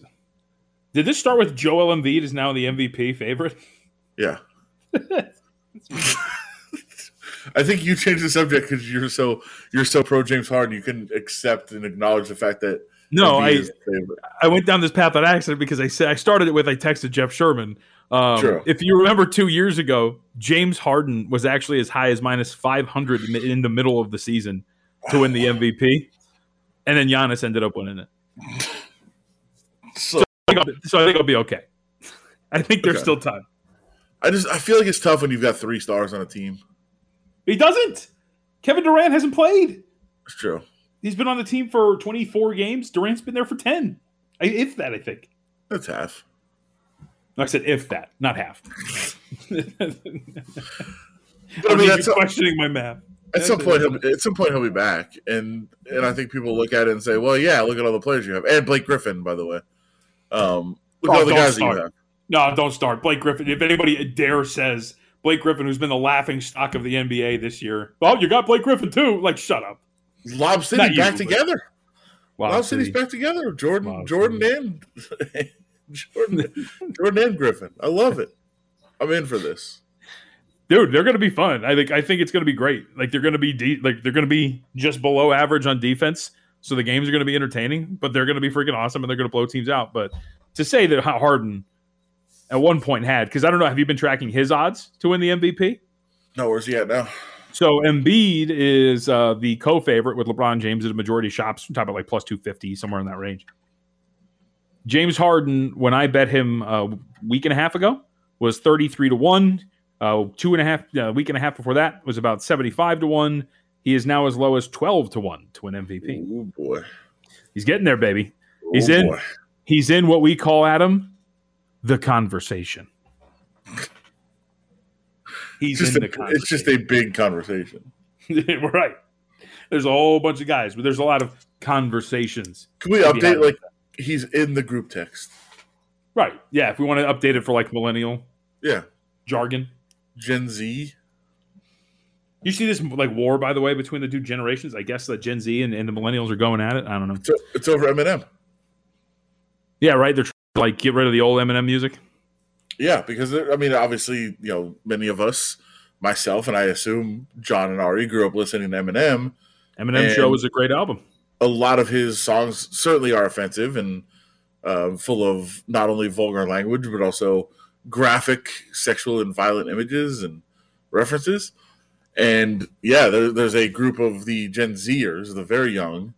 did this start with Joel Embiid is now the MVP favorite? Yeah. I think you changed the subject because you're so you're so pro James Harden. You can accept and acknowledge the fact that No, I is the favorite. I went down this path on accident because I said I started it with I texted Jeff Sherman. Um, True. If you remember two years ago, James Harden was actually as high as minus five hundred in the middle of the season to win the MVP, and then Giannis ended up winning it. So, So I think I'll, so I think I'll be okay. I think there's Okay. still time. I just I feel like it's tough when you've got three stars on a team. He doesn't. Kevin Durant hasn't played. It's true. He's been on the team for 24 games. Durant's been there for 10. If that, I think. That's half. I said if that, not half. But I mean, that's questioning my math. At some point, he'll be, at some point he'll be back, and and I think people look at it and say, "Well, yeah, look at all the players you have, and Blake Griffin, by the way. Um, look Oh, at all the guys that start. you have." No, don't start. Blake Griffin. If anybody dare says Blake Griffin, who's been the laughing stock of the NBA this year, oh, you got Blake Griffin too. Like, shut up. Lob City back together. Lob Lob City's City. back together. Jordan, Jordan, and Jordan, Jordan and Griffin. I love it. I'm in for this. dude they're gonna be fun i think i think it's gonna be great like they're gonna be de- like they're gonna be just below average on defense so the games are gonna be entertaining but they're gonna be freaking awesome and they're gonna blow teams out but to say that harden at one point had because i don't know have you been tracking his odds to win the mvp No, where's he at now? So Embiid is uh, the co-favorite with LeBron James at a majority of shops. Talk about like plus two fifty somewhere in that range. James Harden, when I bet him a week and a half ago, was thirty three to one. Uh, two and a half a week and a half before that was about seventy five to one. He is now as low as twelve to one to win MVP. Oh boy, he's getting there, baby. He's Oh, in. boy. He's in what we call Adam the conversation. He's It's just, in a, the conversation. it's just a big conversation. Right. There's a whole bunch of guys, but there's a lot of conversations. Can we update like he's in the group text? right? Yeah, if we want to update it for like millennial Yeah, jargon. Gen Z. You see this like war, by the way, between the two generations. I guess that Gen Z and, and the millennials are going at it. I don't know. It's, it's over Eminem. Yeah, right. They're trying to like get rid of the old Eminem music. Yeah, because there- I mean, obviously, you know, many of us, myself, and I assume John and Ari grew up listening to Eminem. Eminem Show is a great album. A lot of his songs certainly are offensive and um, full of not only vulgar language but also graphic, sexual, and violent images and references. And yeah, there, there's a group of the Gen Zers, the very young,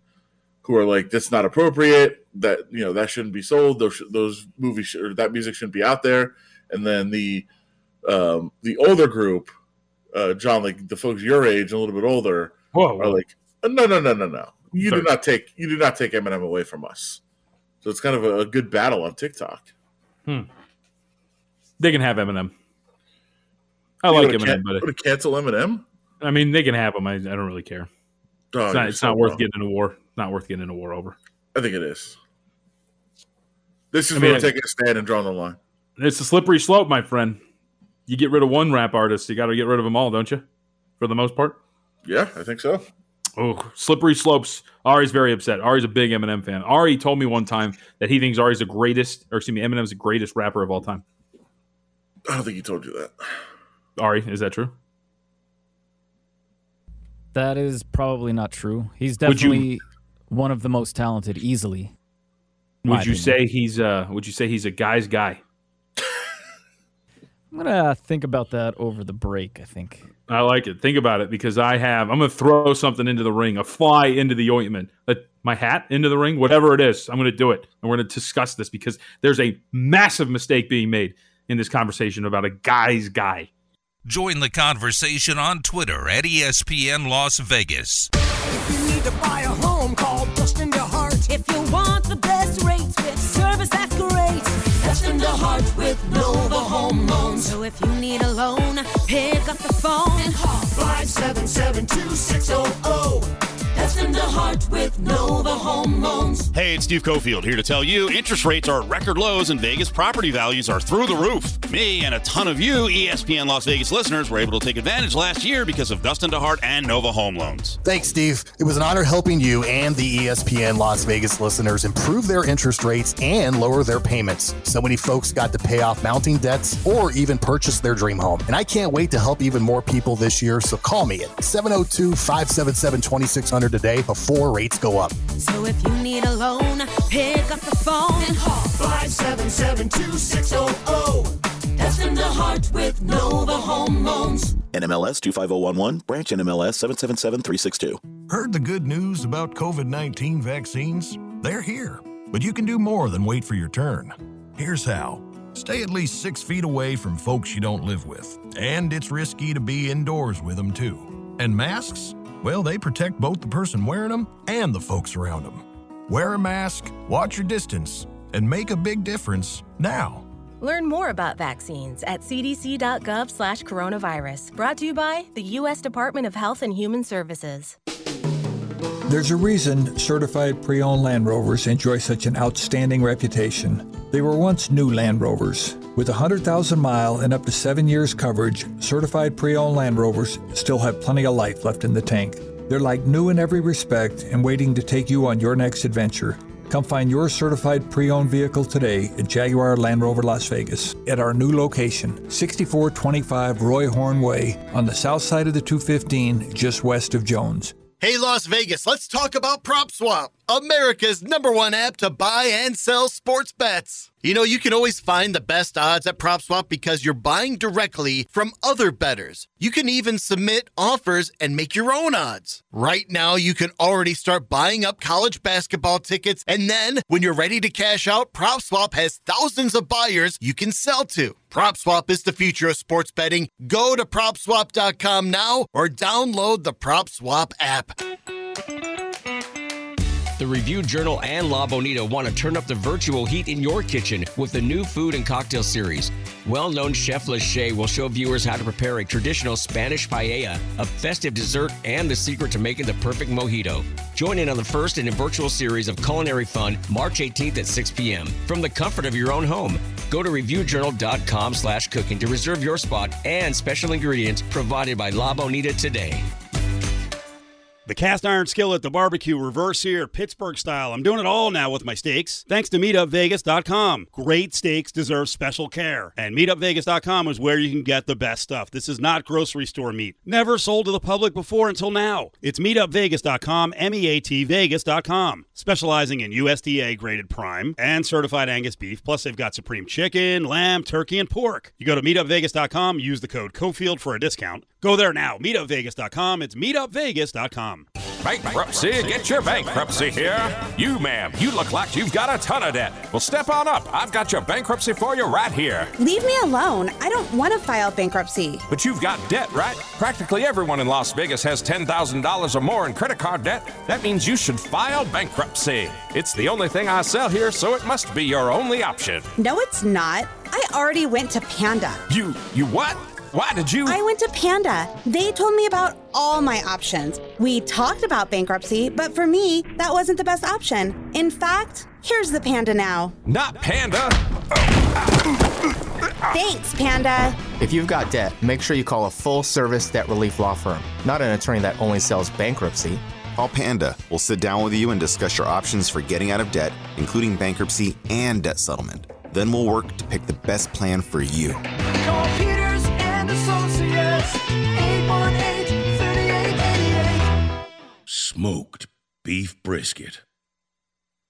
who are like, "That's not appropriate. That you know that shouldn't be sold. Those those movies sh- or that music shouldn't be out there." And then the um, the older group, uh, John, like the folks your age, and a little bit older, Whoa, are like, "No, no, no, no, no. You do not take you do not take Eminem away from us." So it's kind of a, a good battle on TikTok. Hmm. They can have Eminem. I You like Eminem, can- but wanna cancel Eminem. I mean, they can have him. I, I don't really care. Oh, it's not, it's so not worth getting in a war. Not worth getting in a war over. I think it is. This is I where we're taking a stand and drawing the line. It's a slippery slope, my friend. You get rid of one rap artist, you got to get rid of them all, don't you? For the most part. Yeah, I think so. Oh, slippery slopes. Ari's very upset. Ari's a big Eminem fan. Ari told me one time that he thinks Ari's the greatest, or excuse me, Eminem's the greatest rapper of all time. I don't think he told you that. Ari, is that true? That is probably not true. He's Would you- definitely one of the most talented, easily. Would you opinion. say he's uh would you say he's a guy's guy? I'm gonna think about that over the break. I think. I like it. Think about it because I have. I'm going to throw something into the ring, a fly into the ointment, a, my hat into the ring, whatever it is. I'm going to do it, and we're going to discuss this because there's a massive mistake being made in this conversation about a guy's guy. Join the conversation on Twitter at ESPN Las Vegas. If you need to buy a home, call Dustin DeHart. If you want the best rates with service that's great, Dustin DeHart with Nova Loans. So if you need a loan, pick up the phone and call oh oh. 577-2600. Dustin DeHart with Nova Home Loans. Hey, it's Steve Cofield here to tell you interest rates are at record lows and Vegas property values are through the roof. Me and a ton of you ESPN Las Vegas listeners were able to take advantage last year because of Dustin DeHart and Nova Home Loans. Thanks, Steve. It was an honor helping you and the ESPN Las Vegas listeners improve their interest rates and lower their payments. So many folks got to pay off mounting debts or even purchase their dream home. And I can't wait to help even more people this year. So call me at 702 577 2600 today before rates go up. So if you need a loan, pick up the phone and call 577-2600. Dustin DeHart with Nova Home Loans. NMLS 25011, branch NMLS 777362. Heard the good news about COVID 19 vaccines? They're here, but you can do more than wait for your turn. Here's how stay at least six feet away from folks you don't live with, and it's risky to be indoors with them too. And masks? Well, they protect both the person wearing them and the folks around them. Wear a mask, watch your distance, and make a big difference now. Learn more about vaccines at cdc.gov slash coronavirus. Brought to you by the U.S. Department of Health and Human Services. There's a reason certified pre owned Land Rovers enjoy such an outstanding reputation. They were once new Land Rovers. With 100,000 mile and up to seven years coverage, certified pre owned Land Rovers still have plenty of life left in the tank. They're like new in every respect and waiting to take you on your next adventure. Come find your certified pre owned vehicle today at Jaguar Land Rover Las Vegas at our new location, 6425 Roy Horn Way, on the south side of the 215, just west of Jones. Hey, Las Vegas, let's talk about PropSwap, America's number one app to buy and sell sports bets. You know, you can always find the best odds at PropSwap because you're buying directly from other bettors. You can even submit offers and make your own odds. Right now, you can already start buying up college basketball tickets, and then when you're ready to cash out, PropSwap has thousands of buyers you can sell to. PropSwap is the future of sports betting. Go to PropSwap.com now or download the PropSwap app. The Review Journal and La Bonita want to turn up the virtual heat in your kitchen with the new food and cocktail series. Well known chef Lachey will show viewers how to prepare a traditional Spanish paella, a festive dessert, and the secret to making the perfect mojito. Join in on the first in a virtual series of culinary fun March 18th at 6 p.m. from the comfort of your own home. Go to reviewjournal.com slash cooking to reserve your spot and special ingredients provided by La Bonita today. The cast iron skillet, the barbecue, reverse sear, Pittsburgh style. I'm doing it all now with my steaks. Thanks to MeatUpVegas.com. Great steaks deserve special care. And MeatUpVegas.com is where you can get the best stuff. This is not grocery store meat. Never sold to the public before until now. It's MeatUpVegas.com, M-E-A-T Vegas.com. Specializing in USDA graded prime and certified Angus beef. Plus they've got supreme chicken, lamb, turkey, and pork. You go to MeatUpVegas.com, use the code COFIELD for a discount. Go there now. MeatUpVegas.com. It's MeatUpVegas.com. Bankruptcy, get your bankruptcy here. You, ma'am, you look like you've got a ton of debt. Well, step on up. I've got your bankruptcy for you right here. Leave me alone. I don't want to file bankruptcy. But you've got debt, right? Practically everyone in Las Vegas has $10,000 or more in credit card debt. That means you should file bankruptcy. It's the only thing I sell here, so it must be your only option. No, it's not. I already went to Panda. You, you what? Why did you? I went to Panda. They told me about all my options. We talked about bankruptcy, but for me, that wasn't the best option. In fact, here's the Panda now. Not Panda. Thanks, Panda. If you've got debt, make sure you call a full service debt relief law firm, not an attorney that only sells bankruptcy. Call Panda. We'll sit down with you and discuss your options for getting out of debt, including bankruptcy and debt settlement. Then we'll work to pick the best plan for you. Associates 818-3888. Smoked beef brisket.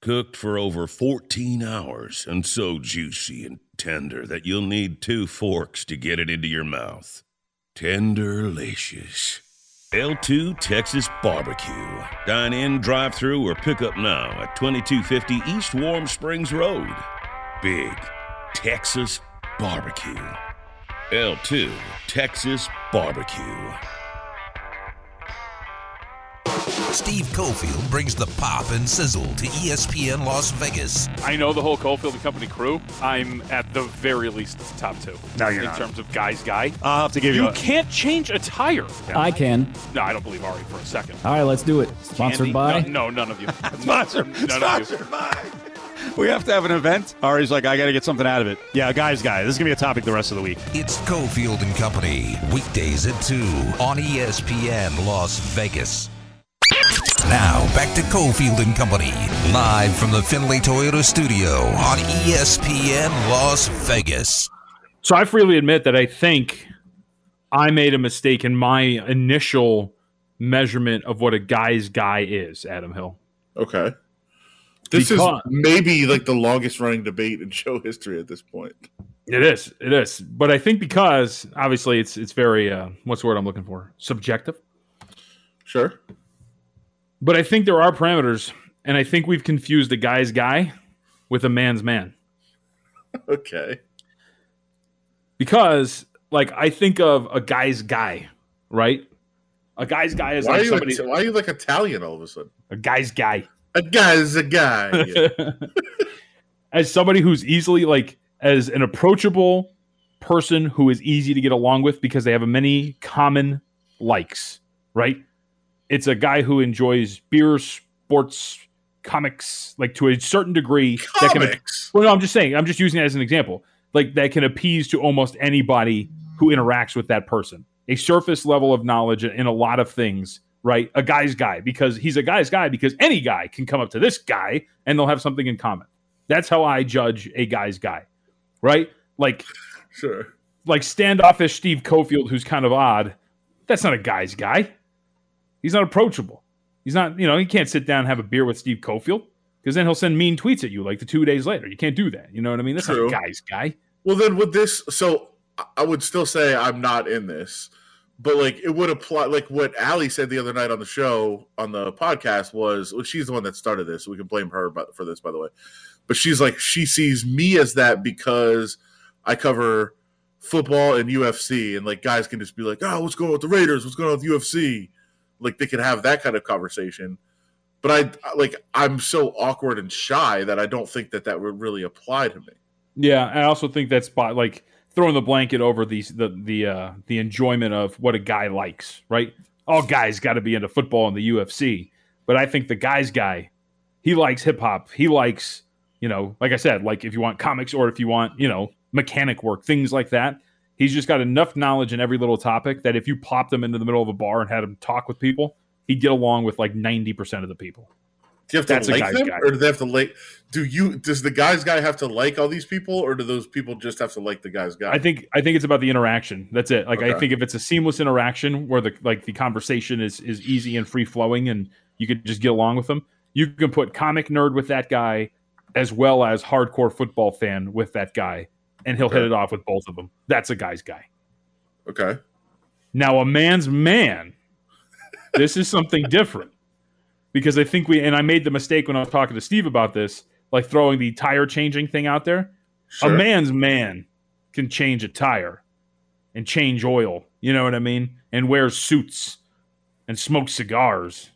Cooked for over 14 hours and so juicy and tender that you'll need two forks to get it into your mouth. Tenderlicious. L2 Texas Barbecue. Dine in, drive through, or pick up now at 2250 East Warm Springs Road. Big Texas Barbecue. L2 Texas Barbecue. Steve Cofield brings the pop and sizzle to ESPN Las Vegas. I know the whole Cofield and Company crew. I'm at the very least top two. No, you're in not. terms of guys, guy. I'll have to give you You a- can't change a tire. I can. No, I don't believe Ari for a second. All right, let's do it. Sponsored Candy? by. No, no, none of you. Sponsored. None of you. Sponsored by. We have to have an event. Ari's like, I got to get something out of it. Yeah, guys, guy. This is gonna be a topic the rest of the week. It's Cofield and Company, weekdays at 2 on ESPN Las Vegas. Now, back to Cofield and Company, live from the Finley Toyota studio on ESPN Las Vegas. So I freely admit that I think I made a mistake in my initial measurement of what a guy's guy is, Adam Hill. Okay. This Because- is maybe like the longest running debate in show history at this point. It is. It is. But I think because obviously it's it's very uh, what's the word I'm looking for? Subjective. Sure. But I think there are parameters, and I think we've confused a guy's guy with a man's man. Okay. Because like I think of a guy's guy, right? A guy's guy is Why, like somebody. why are you like Italian all of a sudden? a guy's guy. A guy is a guy. as somebody who's easily like as an approachable person who is easy to get along with because they have many common likes, right? It's a guy who enjoys beer, sports, comics, like to a certain degree. That can, Comics? well, no, I'm just saying. I'm just using it as an example. Like that can appease to almost anybody who interacts with that person. A surface level of knowledge in a lot of things, right? A guy's guy because he's a guy's guy because any guy can come up to this guy and they'll have something in common. That's how I judge a guy's guy, right? Like, sure. like standoffish Steve Cofield, who's kind of odd. That's not a guy's guy. He's not approachable. He's not, you know, he can't sit down and have a beer with Steve Cofield because then he'll send mean tweets at you like the two days later. You can't do that. You know what I mean? That's True. not a guy's guy. Well, then with this, so I- I would still say I'm not in this, but like it would apply. Like what Ali said the other night on the show on the podcast was, well, she's the one that started this. So we can blame her but for this, by the way. But she's like she sees me as that because I cover football and UFC, and like guys can just be like, "Oh, what's going on with the Raiders? What's going on with UFC?" Like they can have that kind of conversation. But I like I'm so awkward and shy that I don't think that that would really apply to me. Yeah, I also think that's spot like throwing the blanket over these the the uh, the enjoyment of what a guy likes, right? All guys got to be into football and the UFC, but I think the guy's guy, he likes hip hop. He likes, you know, like I said, like if you want comics or if you want, you know, mechanic work, things like that. He's just got enough knowledge in every little topic that if you popped him into the middle of a bar and had him talk with people, he'd get along with like ninety percent of the people. Do you have to That's like them, guy. or do they have to like? Do you? Does the guy's guy have to like all these people, or do those people just have to like the guy's guy? I think I think it's about the interaction. That's it. Like I think if it's a seamless interaction where the like the conversation is is easy and free flowing and you could just get along with them, you can put comic nerd with that guy as well as hardcore football fan with that guy, and he'll hit it off with both of them. That's a guy's guy. Okay. Now a man's man. This is something different because I think we and I made the mistake when I was talking to Steve about this, like throwing the tire changing thing out there. Sure. A man's man can change a tire and change oil. You know what I mean? And wears suits and smokes cigars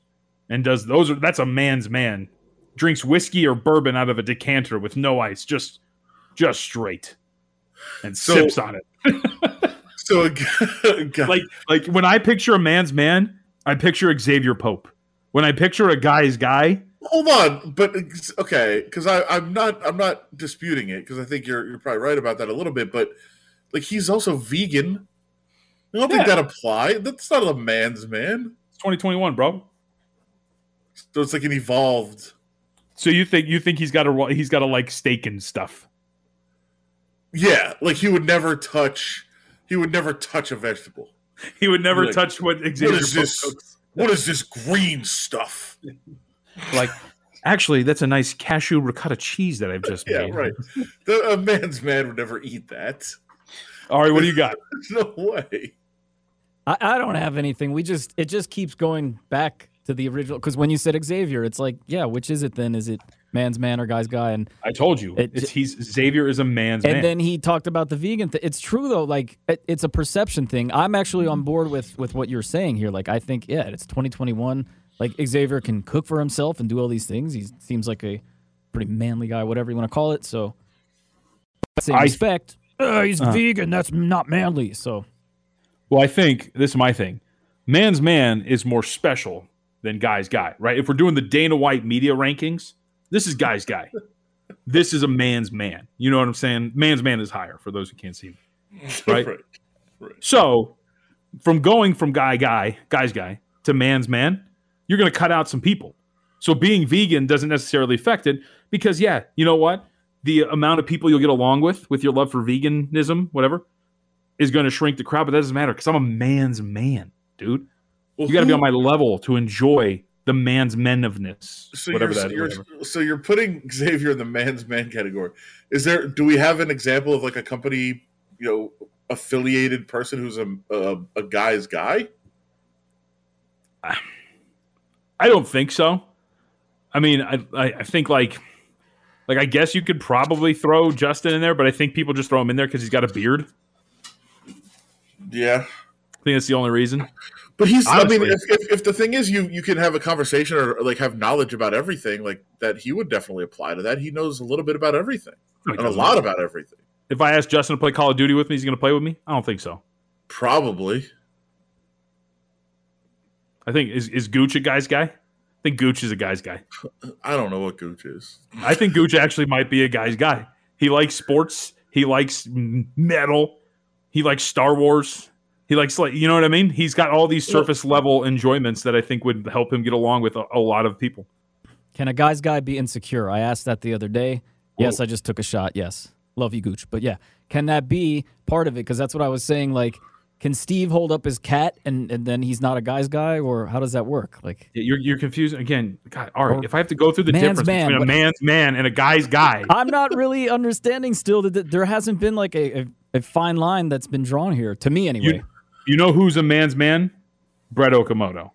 and does those are that's a man's man. Drinks whiskey or bourbon out of a decanter with no ice, just just straight. And So- sips on it. So, a g- a guy- like like when I picture a man's man, I picture Xavier Pope. When I picture a guy's guy, hold on, but okay, because I'm not I'm not disputing it because I think you're you're probably right about that a little bit, but like he's also vegan. I don't think that apply. That's not a man's man. it's 2021, bro. So it's like an evolved. So you think you think he's got a he's got to like steak and stuff? Yeah, like he would never touch. He would never touch a vegetable. He would never Like, touch what Xavier What is this? cooks. What is this green stuff? Like, actually, that's a nice cashew ricotta cheese that I've just Yeah, made. right. The, a man's man would never eat that. All right, what do you got? There's no way. I, I don't have anything. We just it just keeps going back to the original because when you said Xavier, it's like, yeah, which is it then? Is it man's man or guy's guy? And I told you, It- it's, he's Xavier is a man's and man. And then he talked about the vegan thing. It's true though. Like it, it's a perception thing. I'm actually on board with with what you're saying here. Like I think yeah, it's 2021. Like Xavier can cook for himself and do all these things. He seems like a pretty manly guy, whatever you want to call it. So same I- respect. Uh, he's Uh. vegan. That's not manly. So Well, I think this is my thing. Man's man is more special than guy's guy, right? If we're doing the Dana White media rankings, this is guy's guy. this is a man's man. You know what I'm saying? Man's man is higher for those who can't see me. Right? So, from going from guy guy, guy's guy to man's man, you're going to cut out some people. So being vegan doesn't necessarily affect it because yeah, you know what? The amount of people you'll get along with with your love for veganism, whatever, is going to shrink the crowd, but that doesn't matter because I'm a man's man, dude. Well, you got to be on my level to enjoy the man's men ofness, So whatever you're, that you're whatever. so you're putting Xavier in the man's man category. Is there? Do we have an example of like a company, you know, affiliated person who's a a, a guy's guy? I don't think so. I mean, I, I I think like like I guess you could probably throw Justin in there, but I think people just throw him in there because he's got a beard. Yeah, I think that's the only reason. But he's. I mean, if, if if the thing is, you you can have a conversation or like have knowledge about everything, like that, he would definitely apply to that. He knows a little bit about everything and a lot about everything. If I ask Justin to play Call of Duty with me, he's going to play with me. I don't think so. Probably. I think is is Gooch a guy's guy? I think Gooch is a guy's guy. I don't know what Gooch is. I think Gooch actually might be a guy's guy. He likes sports. He likes metal. He likes Star Wars. He likes like you know what I mean. He's got all these surface level enjoyments that I think would help him get along with a, a lot of people. Can a guy's guy be insecure? I asked that the other day. Yes, I just took a shot. Yes. Love you, Gooch. But yeah, can that be part of it? Because that's what I was saying. Like, can Steve hold up his cat and, and then he's not a guy's guy? Or how does that work? Like, You're you're confused again. God, all right. If I have to go through the difference man, between a man's man and a guy's guy, I'm not really understanding still that there hasn't been like a, a, a fine line that's been drawn here, to me anyway. you, you know who's a man's man? Brett Okamoto.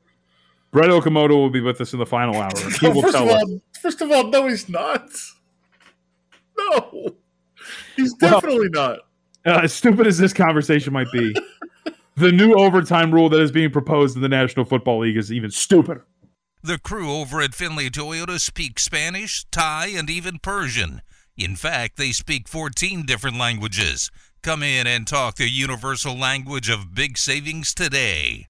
Brett Okamoto will be with us in the final hour. He will first tell of us. all, first of all, no, he's not. No, he's definitely not. Uh, as stupid as this conversation might be, the new overtime rule that is being proposed in the National Football League is even stupider. The crew over at Finley Toyota speak Spanish, Thai, and even Persian. In fact, they speak 14 different languages. Come in and talk the universal language of big savings today.